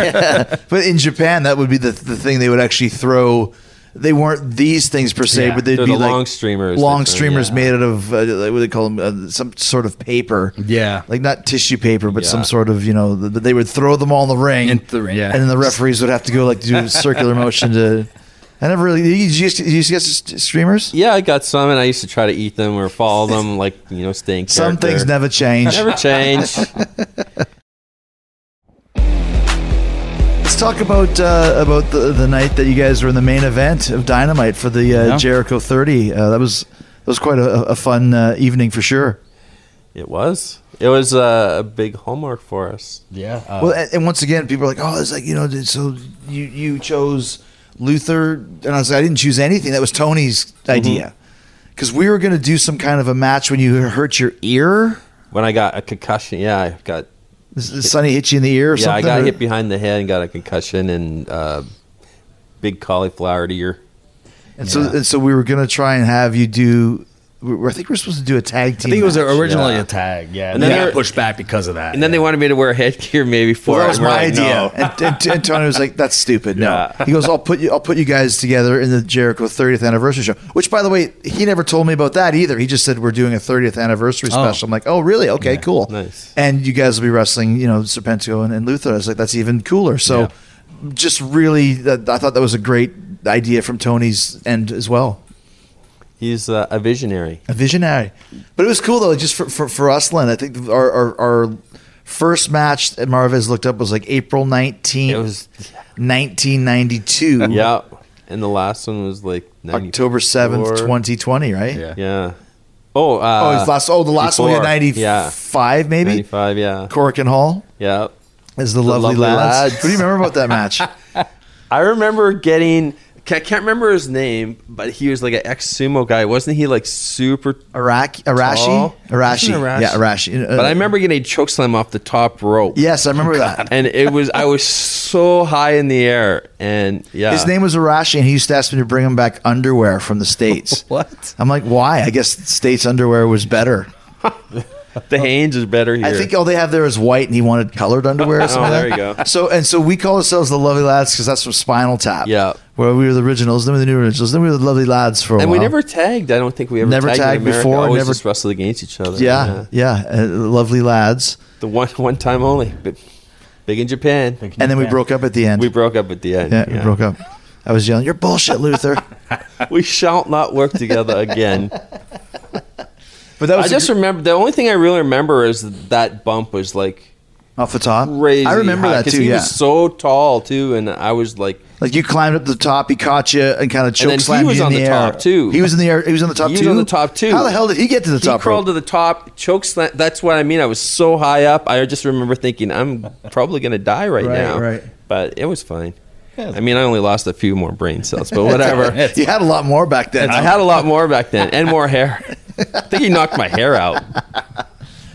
But in Japan, that would be the the thing they would actually throw. They weren't these things per se, Yeah. but they'd They're be the like long streamers long streamers yeah. made out of uh, what do they call them? Uh, some sort of paper. Yeah. like not tissue paper, but Yeah. some sort of you know. th they would throw them all in the ring, In the ring, yeah. and then the referees would have to go like do a circular motion to. I never really. You used, you used to get s- streamers. Yeah, I got some, and I used to try to eat them or follow them, like you know, staying. Some character. things never change. never change. Let's talk about uh, about the, the night that you guys were in the main event of Dynamite for the uh, Yeah. Jericho 30. Uh, that was that was quite a, a fun uh, evening for sure. it was. It was uh, a big homework for us. yeah. Uh, Well, and, and once again, people are like, "Oh, it's like you know." So you you chose Luther, and I was like, I didn't choose anything. That was Tony's idea because we were going to do some kind of a match when you hurt your ear. When I got a concussion, yeah, I got Sonny hit you in the ear or yeah, something. I got or- hit behind the head and got a concussion and uh, big cauliflower ear. and so and so we were going to try and have you do. We were- I think we're supposed to do a tag team. I think it was match. originally Yeah. a tag. Yeah. And And then then they got pushed back because of that. And then they wanted me to wear headgear maybe for Well, that was my like, idea, no. and, and, and Tony was like, "That's stupid." No, Yeah. he goes, "I'll put you, I'll put you guys together in the Jericho 30th anniversary show." Which, by the way, he never told me about that either. He just said we're doing a 30th anniversary Oh. special. I'm like, "Oh, really? Okay, Yeah. cool." Nice. And you guys will be wrestling, you know, Serpentico and, and Luther. I was like, "That's even cooler." So, Yeah. just really, that, I thought that was a great idea from Tony's end as well. He's uh, a visionary. A visionary. But it was cool though, just for, for, for us, Len. I think our, our, our first match that Marvez looked up was like April 19th. It was 1992. yeah, and the last one was like 94. October 7th, 2020, right? Yeah. Yeah. Oh, uh, Oh, it's last, oh, the last one we had before. 95, Yeah, maybe? 95, yeah. Korakuen Hall Yeah. is the, lovely, Lovely lads. Lads. What do you remember about that match? I remember getting. I can't remember his name, but he was like an ex sumo guy. Wasn't he like super? Iraq, Arashi? Tall? Arashi. Arashi? Yeah, Arashi. Uh, But I remember getting a choke slam off the top rope. Yes, I remember that. And it was I was so high in the air, and yeah, His name was Arashi, and he used to ask me to bring him back underwear from the States. What? I'm like, why? I guess States underwear was better. the Hanes is better here. I think all they have there is white, and he wanted colored underwear. Or something Oh, there you go. So and so we call ourselves the Lovely Lads because that's from Spinal Tap. Yeah. where we were the originals, then we were the new originals, then we were the Lovely Lads for a and while. we never tagged. I don't think we ever Never tagged, tagged America. before, Always never- just wrestled against each other. yeah, yeah, uh, Lovely Lads, the one one time only. But big in Japan. and then we broke up at the end. We broke up at the end. yeah, we broke up. I was yelling, "You're bullshit, Luther." We shall not work together again. But that was I a just gr- remember the only thing I really remember is that bump was like off the top. crazy. I remember high, that 'cause too. He Yeah, was so tall too, and I was like, like you climbed up to the top, he caught you and kind of And choke then he slammed was you in on the, the air. top, too. He was in the air. He was on the top too. He was too. on the top, too. How the hell did he get to the top? he top? crawled rope? to the top, choke slam. That's what I mean. I was so high up. I just remember thinking, I'm probably gonna die right, Right, now. right. But it was fine. I mean, I only lost a few more brain cells, but whatever. You had a lot more back then. I had a lot more back then and more hair. I think he knocked my hair out.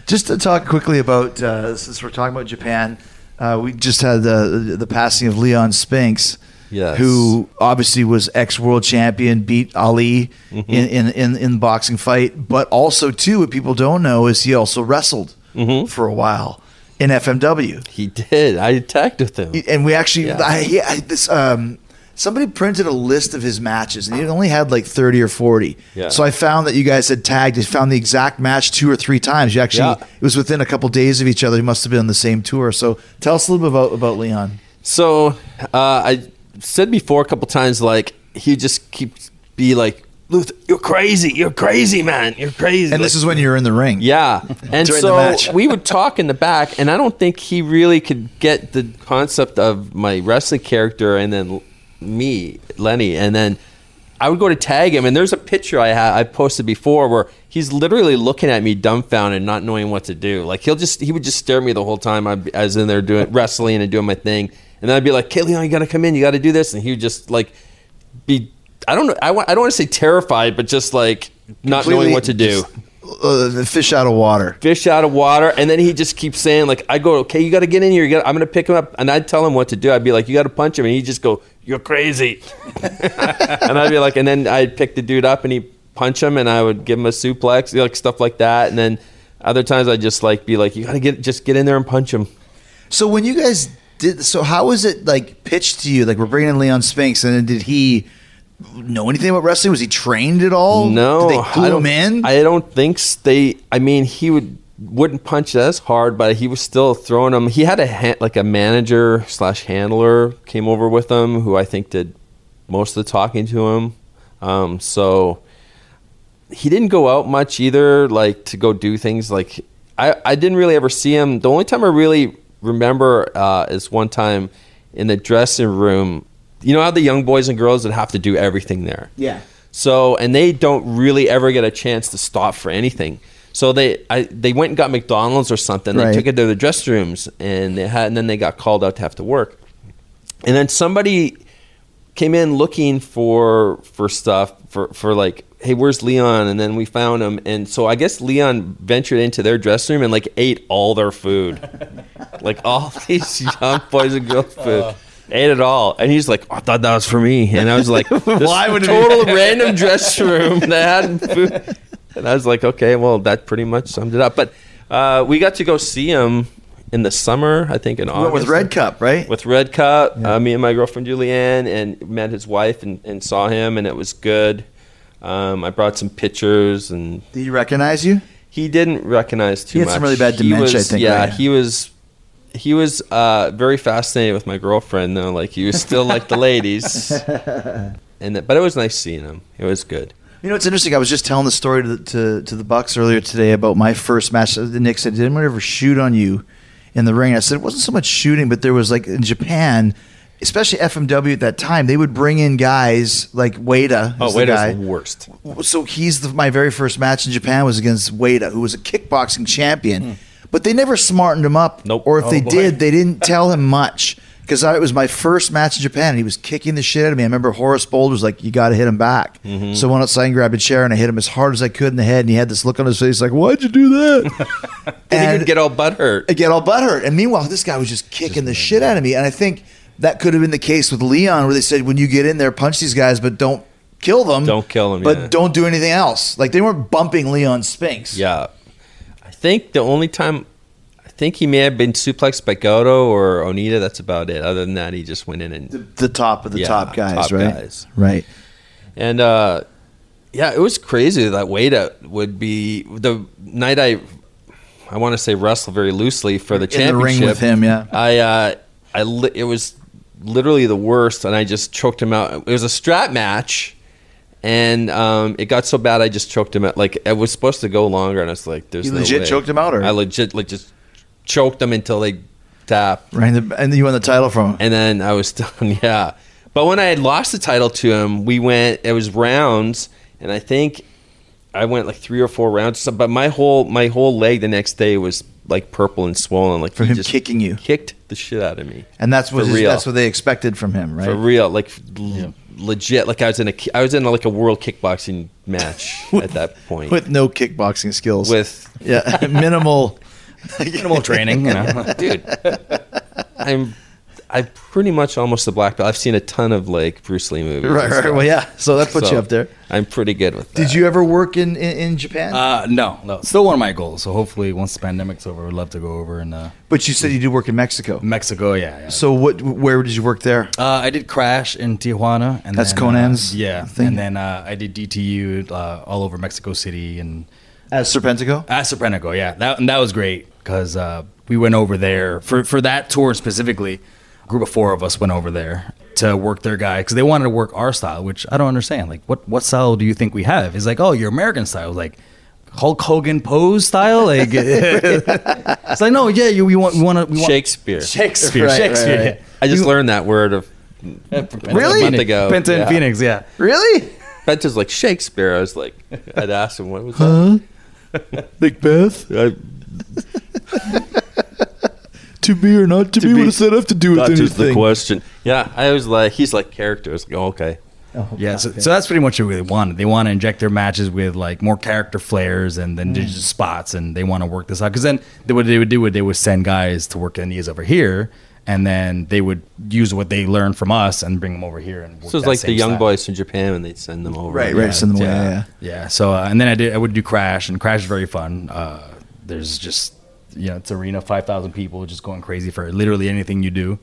Just to talk quickly about uh, since we're talking about Japan, uh, we just had the the passing of Leon Spinks, Yes. who obviously was ex world champion, beat Ali Mm-hmm. in, in in in the boxing fight, but also too what people don't know is he also wrestled Mm-hmm. for a while in FMW, He did. I attacked with him. and we actually Yeah. I, I, this um. Somebody printed a list of his matches, and he only had like thirty or forty. Yeah. So I found that you guys had tagged. You found the exact match two or three times. You actually Yeah. it was within a couple days of each other. You must have been on the same tour. So tell us a little bit about about Leon. So uh, I said before a couple times, like he just keeps be like, Luther, you're crazy, you're crazy, man, you're crazy. And Like, this is when you're in the ring. yeah, and so we would talk in the back, and I don't think he really could get the concept of my wrestling character and then me, Lenny, and then I would go to tag him, and there's a picture I had I posted before where he's literally looking at me dumbfounded, not knowing what to do. Like he'll just he would just stare at me the whole time I, I was in there doing wrestling and doing my thing, and then I'd be like, "Okay, Leon, you got to come in, you got to do this," and he would just like be I don't know I, wa- I don't want to say terrified, but just like not knowing what to do. Uh, the fish out of water. Fish out of water, and then he just keeps saying like, "I go, okay, you got to get in here. You got, I'm gonna pick him up," and I'd tell him what to do. I'd be like, "You got to punch him," and he'd just go, "You're crazy," and I'd be like, and then I'd pick the dude up and he'd punch him, and I would give him a suplex, like stuff like that, and then other times I'd just like be like, "You got to get, just get in there and punch him." So when you guys did, so how was it like pitched to you? Like we're bringing in Leon Spinks, and then did he know anything about wrestling? Was he trained at all? No, did they I glue don't, him in? I don't think they. I mean, he would wouldn't punch as hard, but he was still throwing them. He had a ha- like a manager slash handler came over with him, who I think did most of the talking to him. Um, so he didn't go out much either, like to go do things. Like I, I didn't really ever see him. The only time I really remember uh, is one time in the dressing room. You know how the young boys and girls that have to do everything there. yeah. So, and they don't really ever get a chance to stop for anything. So they, I, they went and got McDonald's or something. They Right. took it to the dress rooms, and they had, and then they got called out to have to work. And then somebody came in looking for for stuff for for like, hey, where's Leon? And then we found him, and so I guess Leon ventured into their dressing room and like ate all their food, like all these young boys and girls' food. Uh. Ate it all, and he's like, "I thought that was for me," and I was like, "This Why would it be- total random dress room that had food?" And I was like, "Okay, well, that pretty much summed it up." But uh, we got to go see him in the summer, I think in August with Red Cup, right? with Red Cup. Uh, me and my girlfriend Julianne, and met his wife and, and saw him, and it was good. Um, I brought some pictures, and Did he recognize you? he didn't recognize too He had much. some really bad dementia, I think, Yeah, right? he was. He was uh, very fascinated with my girlfriend, though. Like he was still like the ladies, and that- but it was nice seeing him. It was good. You know, it's interesting. I was just telling the story to the, to, to the Bucks earlier today about my first match. The Nick said, "Did anyone ever shoot on you in the ring?" I said, "It wasn't so much shooting, but there was like in Japan, especially FMW at that time, they would bring in guys like Wada. Oh, the guy. the worst. so he's the, my very first match in Japan was against Wada, who was a kickboxing champion. But they never smartened him up. Nope. Or if Oh, they boy. did, they didn't tell him much. Because it was my first match in Japan, and he was kicking the shit out of me. I remember Horace Boulder was like, "You got to hit him back." Mm-hmm. So I went outside and grabbed a chair, and I hit him as hard as I could in the head. And he had this look on his face, like, "Why'd you do that?" And he and get all butthurt. I get all butthurt. And meanwhile, this guy was just kicking the shit out of me. And I think that could have been the case with Leon, where they said, when you get in there, punch these guys, but don't kill them. Don't kill them, But yeah. don't do anything else. Like they weren't bumping Leon Spinks. Yeah, I think the only time. I think he may have been suplexed by Goto or Onita. That's about it. Other than that, he just went in and The, the top of the Yeah, top guys, top right? guys. Right. And uh, yeah, it was crazy that Wada would be the night I I want to say wrestle very loosely for the In the championship. ring with him, yeah. I uh, I li- it was literally the worst, and I just choked him out. It was a strap match. And um, it got so bad, I just choked him out. Like it was supposed to go longer, and I was like, "There's You no legit way. choked him out, or- I legit like just choked him until they tapped. Right. And, then you won the title from him. And then I was done, yeah. But when I had lost the title to him, we went. It was rounds, and I think I went like three or four rounds. But my whole my whole leg the next day was like purple and swollen, like For he him just kicking you. kicked the shit out of me And that's what his, real. that's what they expected from him, right? for real, like l- legit. Like I was in a I was in like a world kickboxing match at that point With no kickboxing skills. with yeah, minimal. Minimal training, you know. dude. I'm I'm pretty much almost a black belt. I've seen a ton of like Bruce Lee movies. Right, right. Well, yeah. So that puts So, you up there. I'm pretty good with that. Did you ever work in in, in Japan? Uh, no, no. Still one of my goals. So hopefully, once the pandemic's over, I'd love to go over and. uh, but you said you did work in Mexico. Mexico. Yeah, yeah. So what? Where did you work there? Uh, I did Crash in Tijuana, and That's then, Konnan's uh, yeah, thing? and then uh, I did DTU uh, all over Mexico City and At Serpentico. at Serpentico. Yeah, that and that was great because uh, we went over there for for that tour specifically. A group of four of us went over there to work their guy because they wanted to work our style, which I don't understand. Like, what what style do you think we have? He's like, oh, your American style. Like. Hulk Hogan pose style, like it's like no, yeah, you we want we want to we want Shakespeare. Shakespeare, Right, Shakespeare. right, right. I just You- learned that word of Really? a month ago. Penta Yeah. and Fenix, yeah. Really? Penta's like Shakespeare. I was like, I'd ask him what was that. Macbeth? I, To be or not to, be? be. What does that have to do with that is the question. Yeah, I was like, he's like character. I was like, oh, okay. Yeah, so, so that's pretty much what they wanted. They want to inject their matches with like more character flares and then digital spots, and they want to work this out. Because then they, what they would do would they would send guys to work in these over here, and then they would use what they learned from us and bring them over here. And work So it's that like the young style. boys from Japan, and they'd send them over. Right, right. Send them away. Yeah, yeah. yeah. So uh, and then I did I would do Crash, and Crash is very fun. Uh, there's just you know it's arena five thousand people just going crazy for literally anything you do.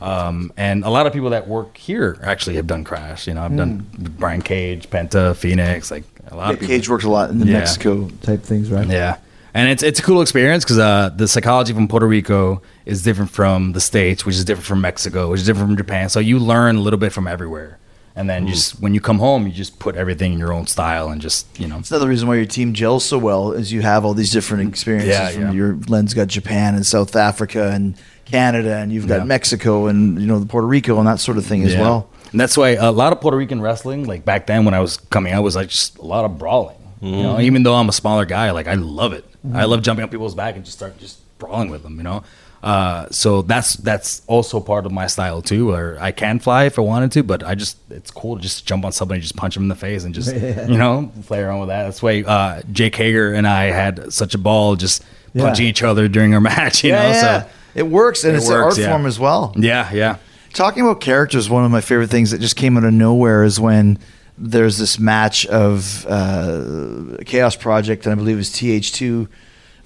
Um, and a lot of people that work here actually have done Crash. You know, I've done Brian Cage, Penta, Fenix, like a lot Yeah, of people. Cage worked a lot in the Yeah. Mexico type things, right? Yeah. And it's it's a cool experience because uh, the psychology from Puerto Rico is different from the states, which is different from Mexico, which is different from Japan. So you learn a little bit from everywhere, and then you just when you come home, you just put everything in your own style and just you know. It's another reason why your team gels so well is you have all these different experiences. Yeah, from yeah. Your lens got Japan and South Africa and Canada, and you've got Yeah. Mexico and you know the Puerto Rico and that sort of thing as well. And that's why a lot of Puerto Rican wrestling, like back then when I was coming out, was like just a lot of brawling. You hmm. know, even though I'm a smaller guy, like I love it. I hmm. love jumping on people's back and just start just brawling with them. You know, uh, so that's that's also part of my style too. Where I can fly if I wanted to, but I just it's cool to just jump on somebody, just punch them in the face, and just you know play around with that. That's why uh, Jake Hager and I had such a ball just Yeah. punching each other during our match. You know, so it works and It it's works, an art yeah. form as well. yeah, yeah. Talking about characters, one of my favorite things that just came out of nowhere is when there's this match of uh, Chaos Project and I believe it was TH2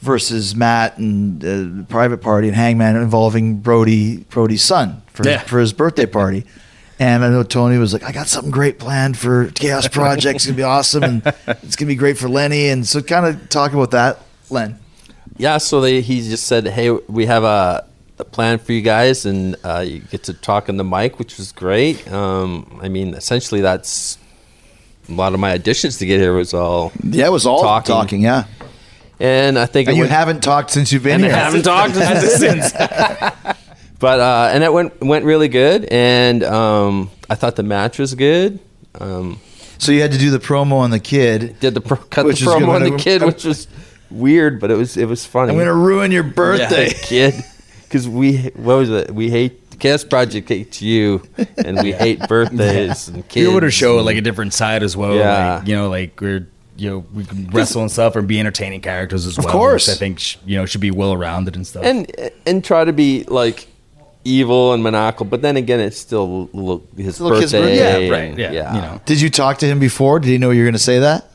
versus Matt and uh, Private Party and Hangman involving Brodie Brodie's son for Yeah. his, for his birthday party. And I know Tony was like, I got something great planned for Chaos Project. It's gonna be awesome, and it's gonna be great for Lenny. And so, kind of talk about that, Len. Yeah, so they, he just said, "Hey, we have a, a plan for you guys, and uh, you get to talk on the mic, which was great. Um, I mean, essentially, that's a lot of my auditions to get here was all, Yeah, it was all talking, Talking. yeah. And I think And it you went- haven't talked since you've been and I here. haven't talked since. but uh, and it went went really good, and um, I thought the match was good. Um, So you had to do the promo on the kid. did the pro- cut Which the is good. promo on I'm- the kid, which was weird, but it was it was funny. I'm gonna ruin your birthday. Yeah, kid. Because we, what was it? We hate the Chaos Project hates you, and we hate birthdays and kids. You're able to show like a different side as well. Yeah. Like, you know, like we're you know we can wrestle and stuff and be entertaining characters as well. Of course. which I think sh- you know should be well rounded and stuff. and and try to be like evil and maniacal, but then again, it's still a little, his Still his birthday. birthday. yeah, right. and- Yeah, you know. Did you talk to him before? Did he know you were gonna say that?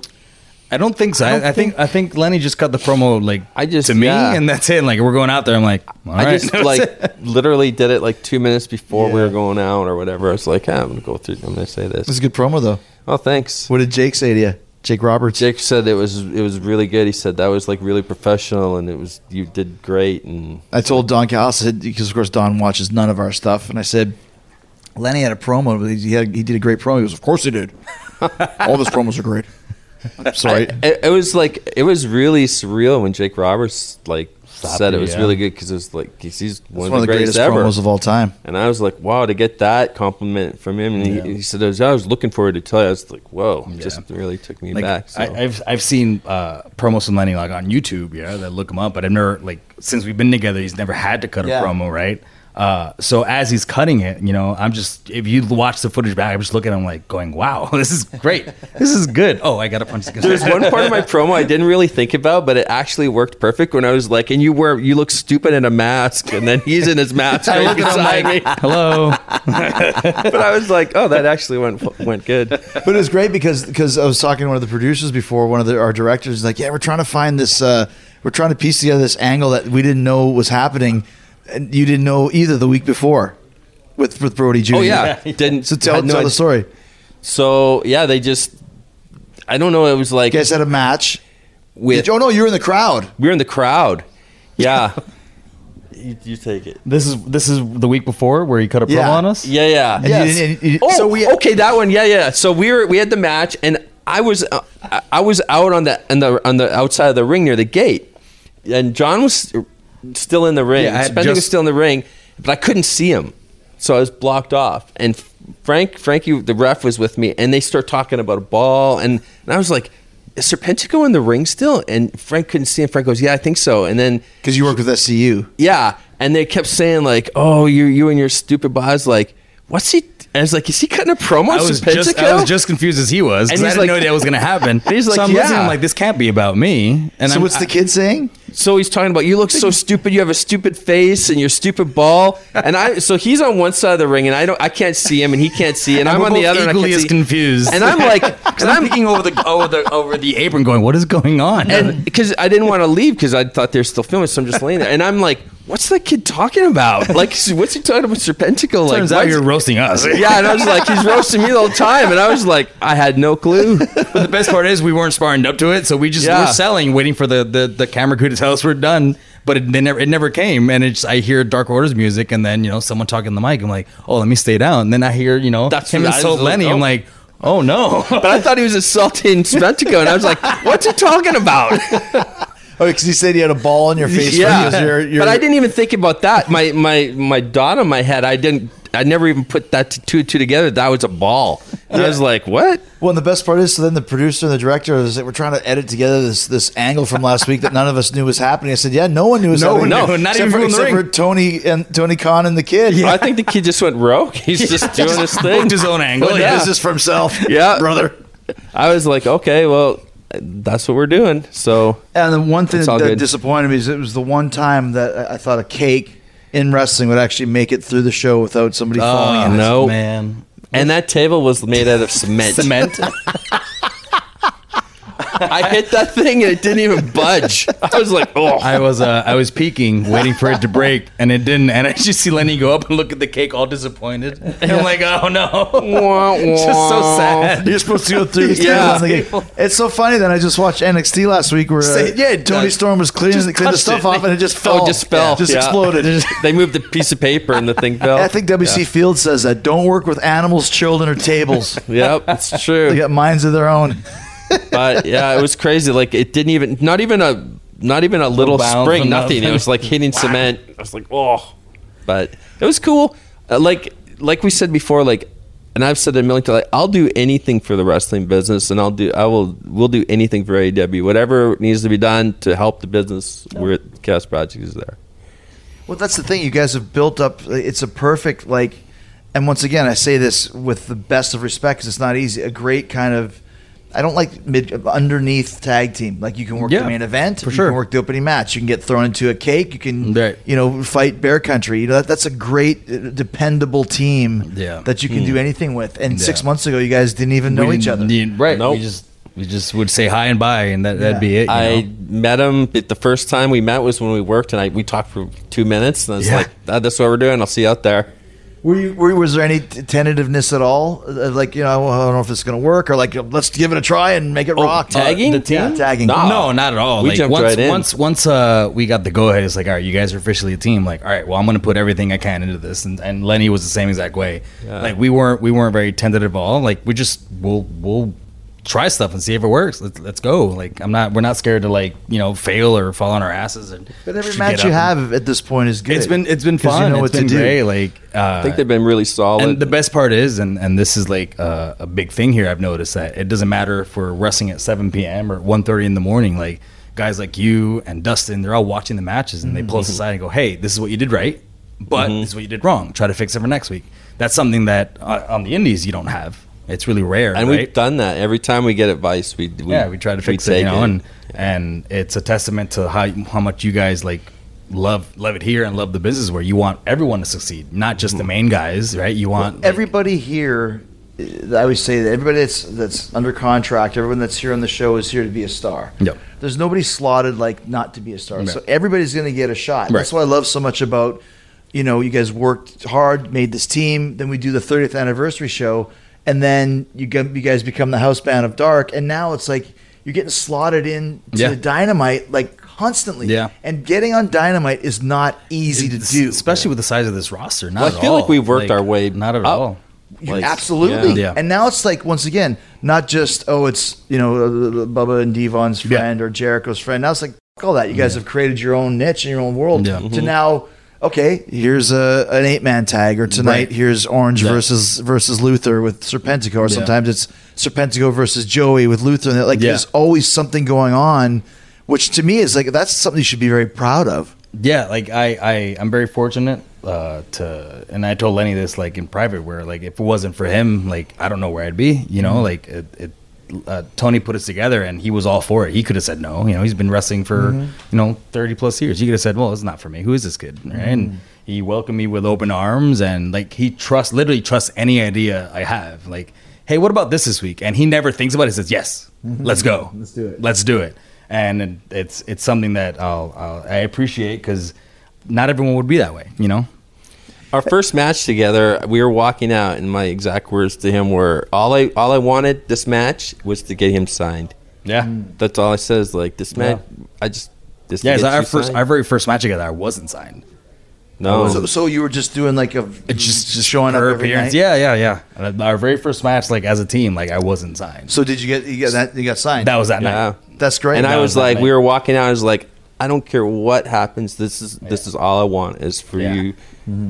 I don't think so. I, I think I think Lenny just cut the promo like I just- to me, yeah. and that's it. Like we're going out there. I'm like, all I right. just like literally did it like two minutes before we were going out or whatever. I was like, ah, I'm gonna go through. I'm gonna say this. It's a good promo though. Oh, thanks. What did Jake say to you? Jake Roberts. Jake said it was it was really good. He said that was like really professional and it was you did great and I told Don Callis, I said because of course Don watches none of our stuff, and I said Lenny had a promo. But he had he did a great promo. He goes, of course he did. All his promos are great. I'm sorry. I- it, it was like it was really surreal when Jake Roberts like said it was yeah. really good because it was like he's, one, it's one of the greatest, ever. promos of all time. and I was like, wow, to get that compliment from him. And Yeah. he, he said, I was, I was looking forward to tell you. I was like, whoa, Yeah. just really took me like back. So. I, I've I've seen uh, promos from Lenny like on YouTube, yeah, that look him up. But I've never like since we've been together, he's never had to cut a promo, right? Uh, so as he's cutting it, you know, I'm just if you watch the footage back, I'm just looking at him like going, "Wow, this is great, this is good." Oh, I gotta punch the There's one part of my promo I didn't really think about, but it actually worked perfect when I was like, and you wear, you look stupid in a mask, and then he's in his mask right beside me. Hello. But I was like, oh, that actually went went good. But it was great because because I was talking to one of the producers before, one of the, our directors is like, yeah, we're trying to find this, uh, we're trying to piece together this angle that we didn't know was happening, and you didn't know either the week before with with Brodie Jr. Oh yeah, didn't. So tell had no tell the idea. story. So yeah, they just. I don't know. It was like You guys had a match. with. oh no, you were in the crowd. we were in the crowd. Yeah. you, you take it. This is this is the week before where he cut a promo Yeah. on us. Yeah, yeah. And you Yes. didn't- and you- oh, so we- okay, that one. Yeah, yeah. So we were we had the match, and I was uh, I- I was out on the on the on the outside of the ring near the gate, and John was still in the ring. Yeah, I had Spencer was still in the ring, but I couldn't see him, so I was blocked off. And Frank, Frankie, the ref was with me, and they start talking about a ball, and, and I was like, "Is Serpentico in the ring still?" And Frank couldn't see, and Frank goes, "Yeah, I think so." And then Because you work with SCU. yeah, and they kept saying like, "Oh, you you and your stupid boss." Like, what's he? And I was like, "Is he cutting a promo?" I was just I was just confused as he was And because I he's didn't like- know that was going to happen. He's like, so I'm yeah. listening, I'm like, this can't be about me. And so I'm, what's the kid saying? So he's talking about you look so stupid. You have a stupid face and your stupid ball. And I so he's on one side of the ring and I don't I can't see him and he can't see and I'm on the other and I can't as see. confused. And I'm like, because and I'm I'm over the over the over the apron, going, "What is going on?" and because I didn't want to leave because I thought they're still filming, so I'm just laying there and I'm like, what's that kid talking about? Like, what's he talking about Serpentico? Like, turns out you're roasting us. yeah, and I was like, he's roasting me the whole time, and I was like, I had no clue. But the best part is we weren't sparring up to it, so we just Yeah. were selling, waiting for the, the, the camera crew to tell us we're done. But it, never it never came, and it's I hear Dark Order's music, and then you know someone talking on the mic. I'm like, oh, let me stay down. And then I hear you know That's him what I insult was like, Lenny. oh. I'm like, oh no. But I thought he was assaulting Serpentico, and I was like, what's he talking about? Oh, because he said he had a ball in your face. yeah, because you're, you're, but I didn't even think about that. My my my dot on my head. I didn't. I never even put that two and two together. That was a ball. And I was like, what? Well, and the best part is, so then the producer and the director is that we're trying to edit together this this angle from last week that none of us knew was happening. I said, yeah, no one knew was No happening. one knew, not except even for, from the except ring. for Tony and Tony Khan and the kid. Yeah. I think the kid just went rogue. He's just doing his thing. Booked his own angle. Well, yeah. This is for himself. Yeah. brother. I was like, okay, well, that's what we're doing. So And the one thing It's that good. disappointed me is it was the one time that I I thought a cake in wrestling would actually make it through the show without somebody uh, falling in. it. no. man. and that table was made out of cement. Cement. I hit that thing and it didn't even budge. I was like, oh. I was uh, I was peeking, waiting for it to break, and it didn't. And I just see Lenny go up and look at the cake, all disappointed. And I'm like, oh no, Wah, it's just so sad. You're supposed to go through these Yeah. tables on. It's so funny that I just watched NXT last week where uh, Say- yeah, Toni uh, Storm was cleaning, just cleaning the stuff it. off and it just fell. Oh, just fell. just Yeah. exploded. they moved a piece of paper and the thing fell. I think WC Field says that don't work with animals, children, or tables. Yep, it's true. they got minds of their own. But yeah, it was crazy. Like it didn't even, not even a, not even a little bounce spring, or nothing. It was like hitting cement. I was like, oh. But it was cool. Uh, like, like we said before, like, and I've said it a million times. Like, I'll do anything for the wrestling business, and I'll do, I will, we'll do anything for AEW. Whatever needs to be done to help the business. We're at Chaos Project is there. Well, that's the thing. You guys have built up. It's a perfect like, and once again, I say this with the best of respect because it's not easy. A great kind of. I don't like mid underneath tag team. Like you can work Yeah, the main event, for sure. you can work the opening match. You can get thrown into a cake. You can, Right. you know, fight Bear Country. You know, that, that's a great, uh, dependable team. Yeah. that you can do anything with. And six months ago, you guys didn't even know We each other. didn't- right? Nope. We just we just would say hi and bye, and that that'd be it. you I know? met him the first time we met was when we worked, and I we talked for two minutes, and I was Yeah. like, "Ah, "That's what we're doing. I'll see you out there." Were you? Were, was there any t- tentativeness at all? Uh, Like you know, I don't know if it's going to work, or like let's give it a try and make it rock. Oh, tagging? Uh, the team? Yeah, tagging. No. No, not at all. We like, jumped once, right in. Once, once uh, we got the go ahead, it's like, all right, you guys are officially a team. Like, all right, well, I'm going to put everything I can into this. And, and Lenny was the same exact way. Yeah. Like, we weren't we weren't very tentative at all. Like, we just we'll we'll try stuff and see if it works. Let's let's go. Like, I'm not we're not scared to like you know fail or fall on our asses. And But every match you have at this point is good. it's been it's been fun. You know it's what been to do. great. Like, uh, I think they've been really solid. and the best part is, and, and this is like uh, a big thing here. I've noticed that it doesn't matter if we're wrestling at 7 p.m. or 1.30 in the morning. Like guys like you and Dustin, they're all watching the matches and they pull us Mm-hmm. aside and go, "Hey, this is what you did right, but this is what you did wrong. Try to fix it for next week." That's something that uh, on the indies you don't have. It's really rare, and right? we've done that every time we get advice. We, we yeah, we try to fix it, you take know, and and it's a testament to how how much you guys like love love it here and love the business where you want everyone to succeed, not just the main guys, right? You want like, Everybody here, uh, I always say that everybody that's that's under contract, everyone that's here on the show is here to be a star. Yep. There's nobody slotted like not to be a star. Right. So everybody's going to get a shot. That's Right. what I love so much about, you know, you guys worked hard, made this team. Then we do the 30th anniversary show, and then you get, you guys become the house band of Dark, and now it's like you're getting slotted in to Yeah. Dynamite like constantly. Yeah. And getting on Dynamite is not easy to do. especially with the size of this roster. Not Well, I at feel like we've worked our way Not at up. all. Like, absolutely. yeah. Yeah. And now it's like once again, not just oh, it's you know uh, uh, uh Bubba and Devon's friend or Jericho's friend. Now it's like all that. You guys have created your own niche and your own world Yeah. to mm-hmm. now okay, here's a an eight man tag, or tonight Right. here's Orange Yeah. versus versus Luther with Serpentico, or Yeah. sometimes it's Serpentico versus Joey with Luther. And like Yeah. there's always something going on, which to me is like that's something you should be very proud of. Yeah, like I, I I'm very fortunate uh, to, and I told Lenny this like in private, where like if it wasn't for him, like I don't know where I'd be. You know, like it, it uh, Tony put us together, and he was all for it. He could have said no. You know, he's been wrestling for mm-hmm. you know 30 plus years. He could have said, well, it's not for me. Who is this kid? Right? Mm-hmm. And he welcomed me with open arms, and like he trusts, literally trusts any idea I have. Like, hey, what about this this week? And he never thinks about it. He says, yes, mm-hmm. let's go, let's do it, let's do it and it's it's something that I'll, I'll I appreciate because not everyone would be that way, you know. Our first match together, we were walking out, and my exact words to him were, "All I all I wanted this match was to get him signed. Yeah, hmm. That's all I says. Like this match, I just this yeah. to So our first signed. our very first match together, I wasn't signed. no, So, so you were just doing like a just just showing up per every appearance. night? Yeah, yeah, yeah. And Our very first match, like as a team, like I wasn't signed. So did you get you got that you got signed? That was that yeah. night. That's great. And I That was was like, night. we were walking out. I was like, I don't care what happens. This is this is all I want is for Yeah. you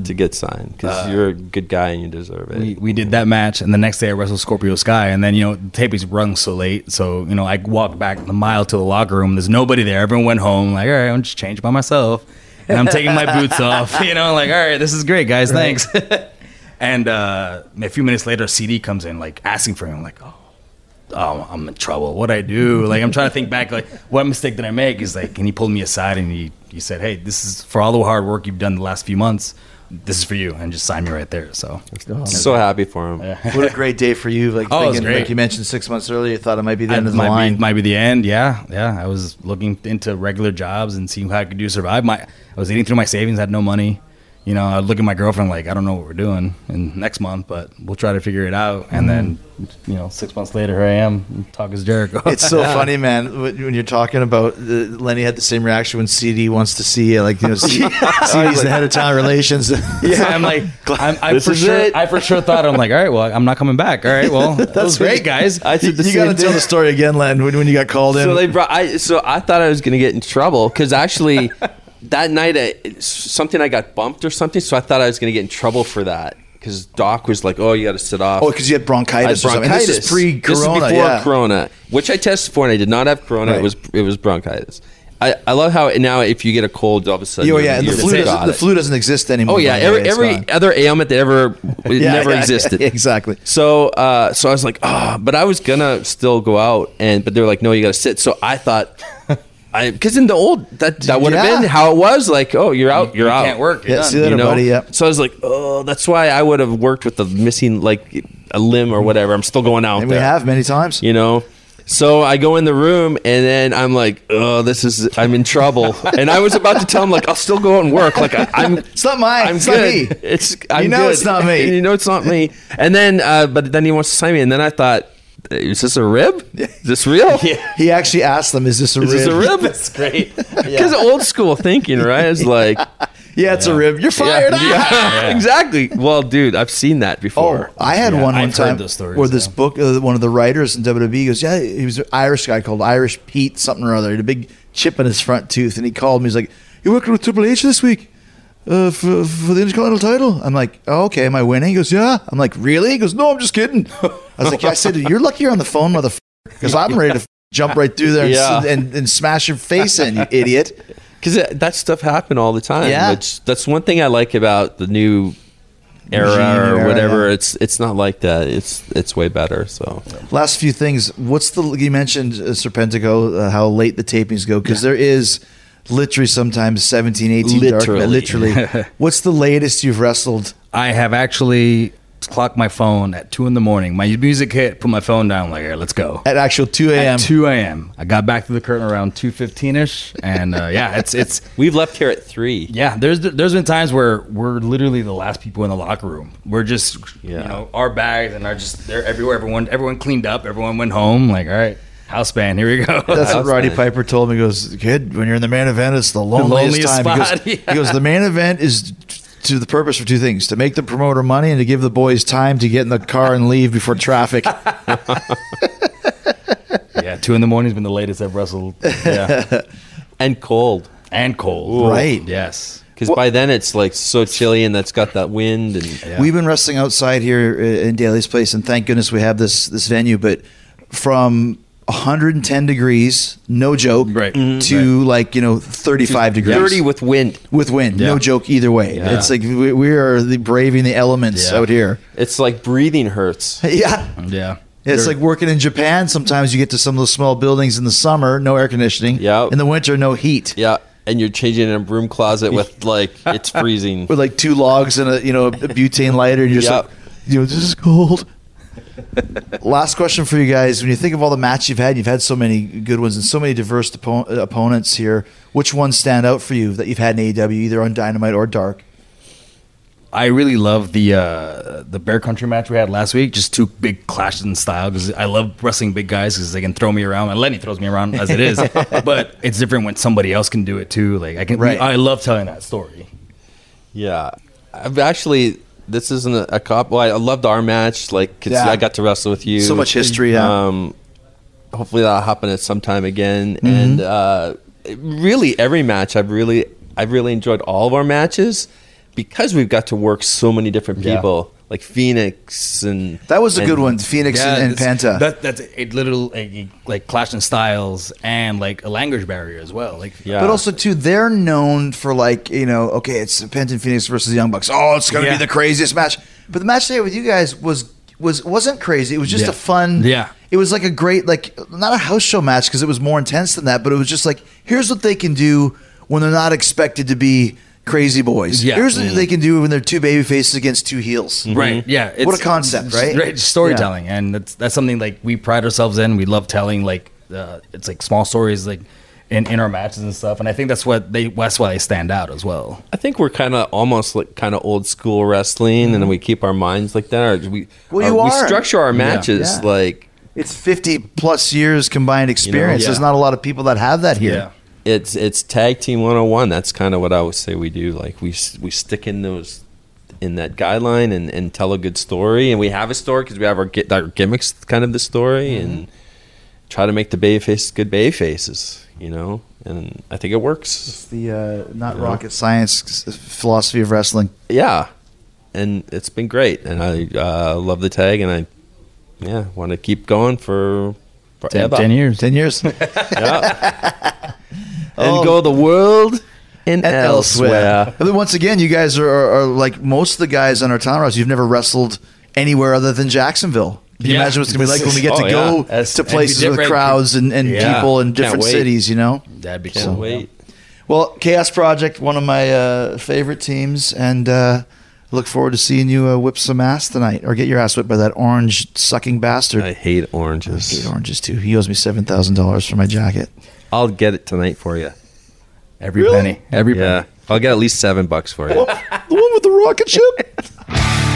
to get signed because you're a good guy and you deserve it. We, we did that match, and the next day I wrestled Scorpio Sky, and then you know the tapings rung so late, so you know I walked back the mile to the locker room. There's nobody there. Everyone went home. Like, all right, I'm just changed by myself, and I'm taking my boots off. You know, like, all right, this is great, guys. Thanks. and uh, a few minutes later, a CD comes in, like asking for him. I'm like, oh. Oh, I'm in trouble. What I do? Like, I'm trying to think back. Like, what mistake did I make? He's like, and he pulled me aside and he, he said, "Hey, this is for all the hard work you've done the last few months. This is for you," and just signed me right there. So, so happy for him. what a great day for you. Like, Oh, it was thinking, great. like you mentioned six months earlier, you thought it might be the I- end of the might line. Be, might be the end. Yeah, yeah. I was looking into regular jobs and seeing how I could do survive. My I was eating through my savings, had no money. You know, I look at my girlfriend like, I don't know what we're doing in next month, but we'll try to figure it out. And then, you know, six months later, here I am, talk as Jericho. It's so funny, man. When when you're talking about uh, Lenny had the same reaction when CD wants to see you, like you know, C- CD's the head of town relations. yeah, I'm like, I'm, I This for sure, it. I for sure thought I'm like, all right, well, I'm not coming back. All right, well, that was great, guys. I said the you got to tell the story again, Len, when, when you got called in. So they brought. I so I thought I was going to get in trouble because actually that night it's something I got bumped or something. So I thought I was going to get in trouble for that because Doc was like, "Oh, you got to sit off." oh, because you had I had bronchitis. or something. Bronchitis. This is pre-corona. This is before yeah. Corona, which I tested for, and I did not have Corona. Right. It was it was bronchitis. I, I love how now if you get a cold, all of a sudden Oh yeah, and the flu, doesn't, the flu doesn't exist anymore. Oh yeah, every every other ailment that ever it Yeah, never yeah, existed. exactly. So uh, so I was like, oh, but I was gonna still go out, and but they were like, no, you got to sit. So I thought, I because in the old that that would have Yeah. been how it was. Like, oh, you're out, you're You out. can't work. You're Yeah, done. see you later, You know? buddy. Yep. So I was like, oh, that's why I would have worked with the missing like a limb or whatever. I'm still going out And we have many times. you know. So I go in the room and then I'm like, oh, this is I'm in trouble. and I was about to tell him like I'll still go out and work. Like I, I'm It's not mine. I'm it's good. not me. It's I'm know good. it's not me. you know it's not me. And then, uh, but then he wants to sign me, and then I thought, is this a rib? Is this real? Yeah. He actually asked them, "Is this a Is rib?" this a rib? That's great. Because old school thinking, right? It's like yeah, it's a rib. You're fired. Yeah, Ah! yeah, exactly. Well, dude, I've seen that Oh, before. I had Yeah, one one I've time those stories, where this yeah. book, uh, one of the writers in WWE goes, yeah, he was an Irish guy called Irish Pete something or other. He had a big chip in his front tooth, and he called me. He's like, "You working with Triple H this week uh, for for the Intercontinental title?" I'm like, oh, "Okay, am I winning?" He goes, "Yeah." I'm like, "Really?" He goes, "No, I'm just kidding." I was like, "I said, you're lucky you're on the phone, motherfucker, because I'm ready to jump right through there and, Yeah. and, and smash your face in, you idiot." Because that stuff happened all the time. Yeah. Which that's one thing I like about the new era Regime or era, whatever. yeah. It's it's not like that. It's it's way better. So Last few things. What's the you mentioned uh, Serpentico? Uh, how late the tapings go because there is literally sometimes 17, 18 dark Literally. literally. What's the latest you've wrestled? I have actually clocked my phone at two in the morning. My music hit, put my phone down, like, here, let's go. At actual two a.m. 2 a.m. I got back to the curtain around 2:15 ish, and uh, yeah, it's it's we've left here at three. yeah. There's there's been times where we're literally the last people in the locker room. We're just Yeah. you know our bags and are just they're everywhere. Everyone everyone cleaned up. Everyone went home. Like all right, house band, here we go. That's what Roddy band. Piper told me. He goes, kid, when you're in the main event, it's the loneliest, loneliest time. He goes, yeah. he goes, the main event is to the purpose for two things: to make the promoter money and to give the boys time to get in the car and leave before traffic. yeah, two in the morning has been the latest I've wrestled. Yeah, And cold. and cold. Right. Yes. because by then it's like so chilly and that's got that wind and We've been wrestling outside here in Daily's place, and thank goodness we have this this venue. But from 110 degrees, no joke, Right. Mm-hmm. to like you know 35 degrees, 30 with wind. with wind, no joke either way. Yeah. It's like we, we are the braving the elements Yeah. out here. It's like breathing hurts. Yeah. Yeah. It's They're- like working in Japan. Sometimes you get to some of those small buildings in the summer, no air conditioning. Yeah. In the winter, no heat. Yeah, and you're changing in a broom closet with like it's freezing. With like two logs and a you know a butane lighter, and you're just like, you know, this is cold. Last question for you guys: When you think of all the matches you've had, you've had so many good ones and so many diverse oppo- opponents here. Which ones stand out for you that you've had in AEW, either on Dynamite or Dark? I really love the uh, the Bear Country match we had last week. Just two big clashes in style because I love wrestling big guys because they can throw me around. And Lenny throws me around as it is, but it's different when somebody else can do it too. Like I can, Right. I love telling that story. Yeah, I've actually. This isn't a, a cop. Well, I loved our match. Like, Yeah. I got to wrestle with you. So much history, yeah. Um, hopefully that'll happen at some time again. Mm-hmm. And uh, really, every match I've really, I've really enjoyed all of our matches because we've got to work so many different Yeah. People, like Fenix and That was a and- good one, Fenix and, and that's- Penta. That, that's a little a, like clash in styles and like a language barrier as well. Like Yeah. But also too, they're known for like you know, okay, it's Penta and Fenix versus the Young Bucks. Oh, it's gonna Yeah. be the craziest match. But the match today with you guys was was wasn't crazy. It was just Yeah. a fun. Yeah. It was like a great like not a house show match because it was more intense than that. But it was just like here's what they can do when they're not expected to be crazy boys. Yeah. Here's what mm-hmm. they can do when they're two baby faces against two heels. Mm-hmm. Right. Yeah. What a concept, it's- right? Right. Storytelling, and that's that's something like we pride ourselves in. We love telling like uh, it's like small stories like in, in our matches and stuff. And I think that's what they that's why they stand out as well. I think we're kind of almost like kind of old school wrestling, and then we keep our minds like that. Or we Well, or you we are. structure our matches Yeah. like It's 50 plus years combined experience. yeah. There's not a lot of people that have that here. It's it's tag team 101 that's kind of what i would say we do. Like we we stick in those in that guideline and, and tell a good story. And we have a story because we have our, our gimmicks kind of the story and try to make the bay faces good bay faces you know? And i think it works. The uh, not rocket science philosophy of wrestling. yeah. And it's been great. And i uh, love the tag and i yeah want to keep going for Ten, forever. 10 years. Ten years. yeah and Oh. go the world and, and elsewhere. And then once again, you guys are, are, are like most of the guys on our town roster. You've never wrestled anywhere other than Jacksonville. Can you Yeah. imagine what's gonna be like when we get Oh, to go yeah. To places with crowds and, and Yeah. people in different cities? You know. That'd be Can't cool. wait. Well, Chaos Project, one of my uh, favorite teams, and uh, look forward to seeing you uh, whip some ass tonight, or get your ass whipped by that orange sucking bastard. I hate I oranges. hate oranges too. He owes me seven thousand dollars for my jacket. I'll get it tonight for you. Every Really? penny. Every Yeah, penny. I'll get at least seven bucks for you. the one with the rocket ship.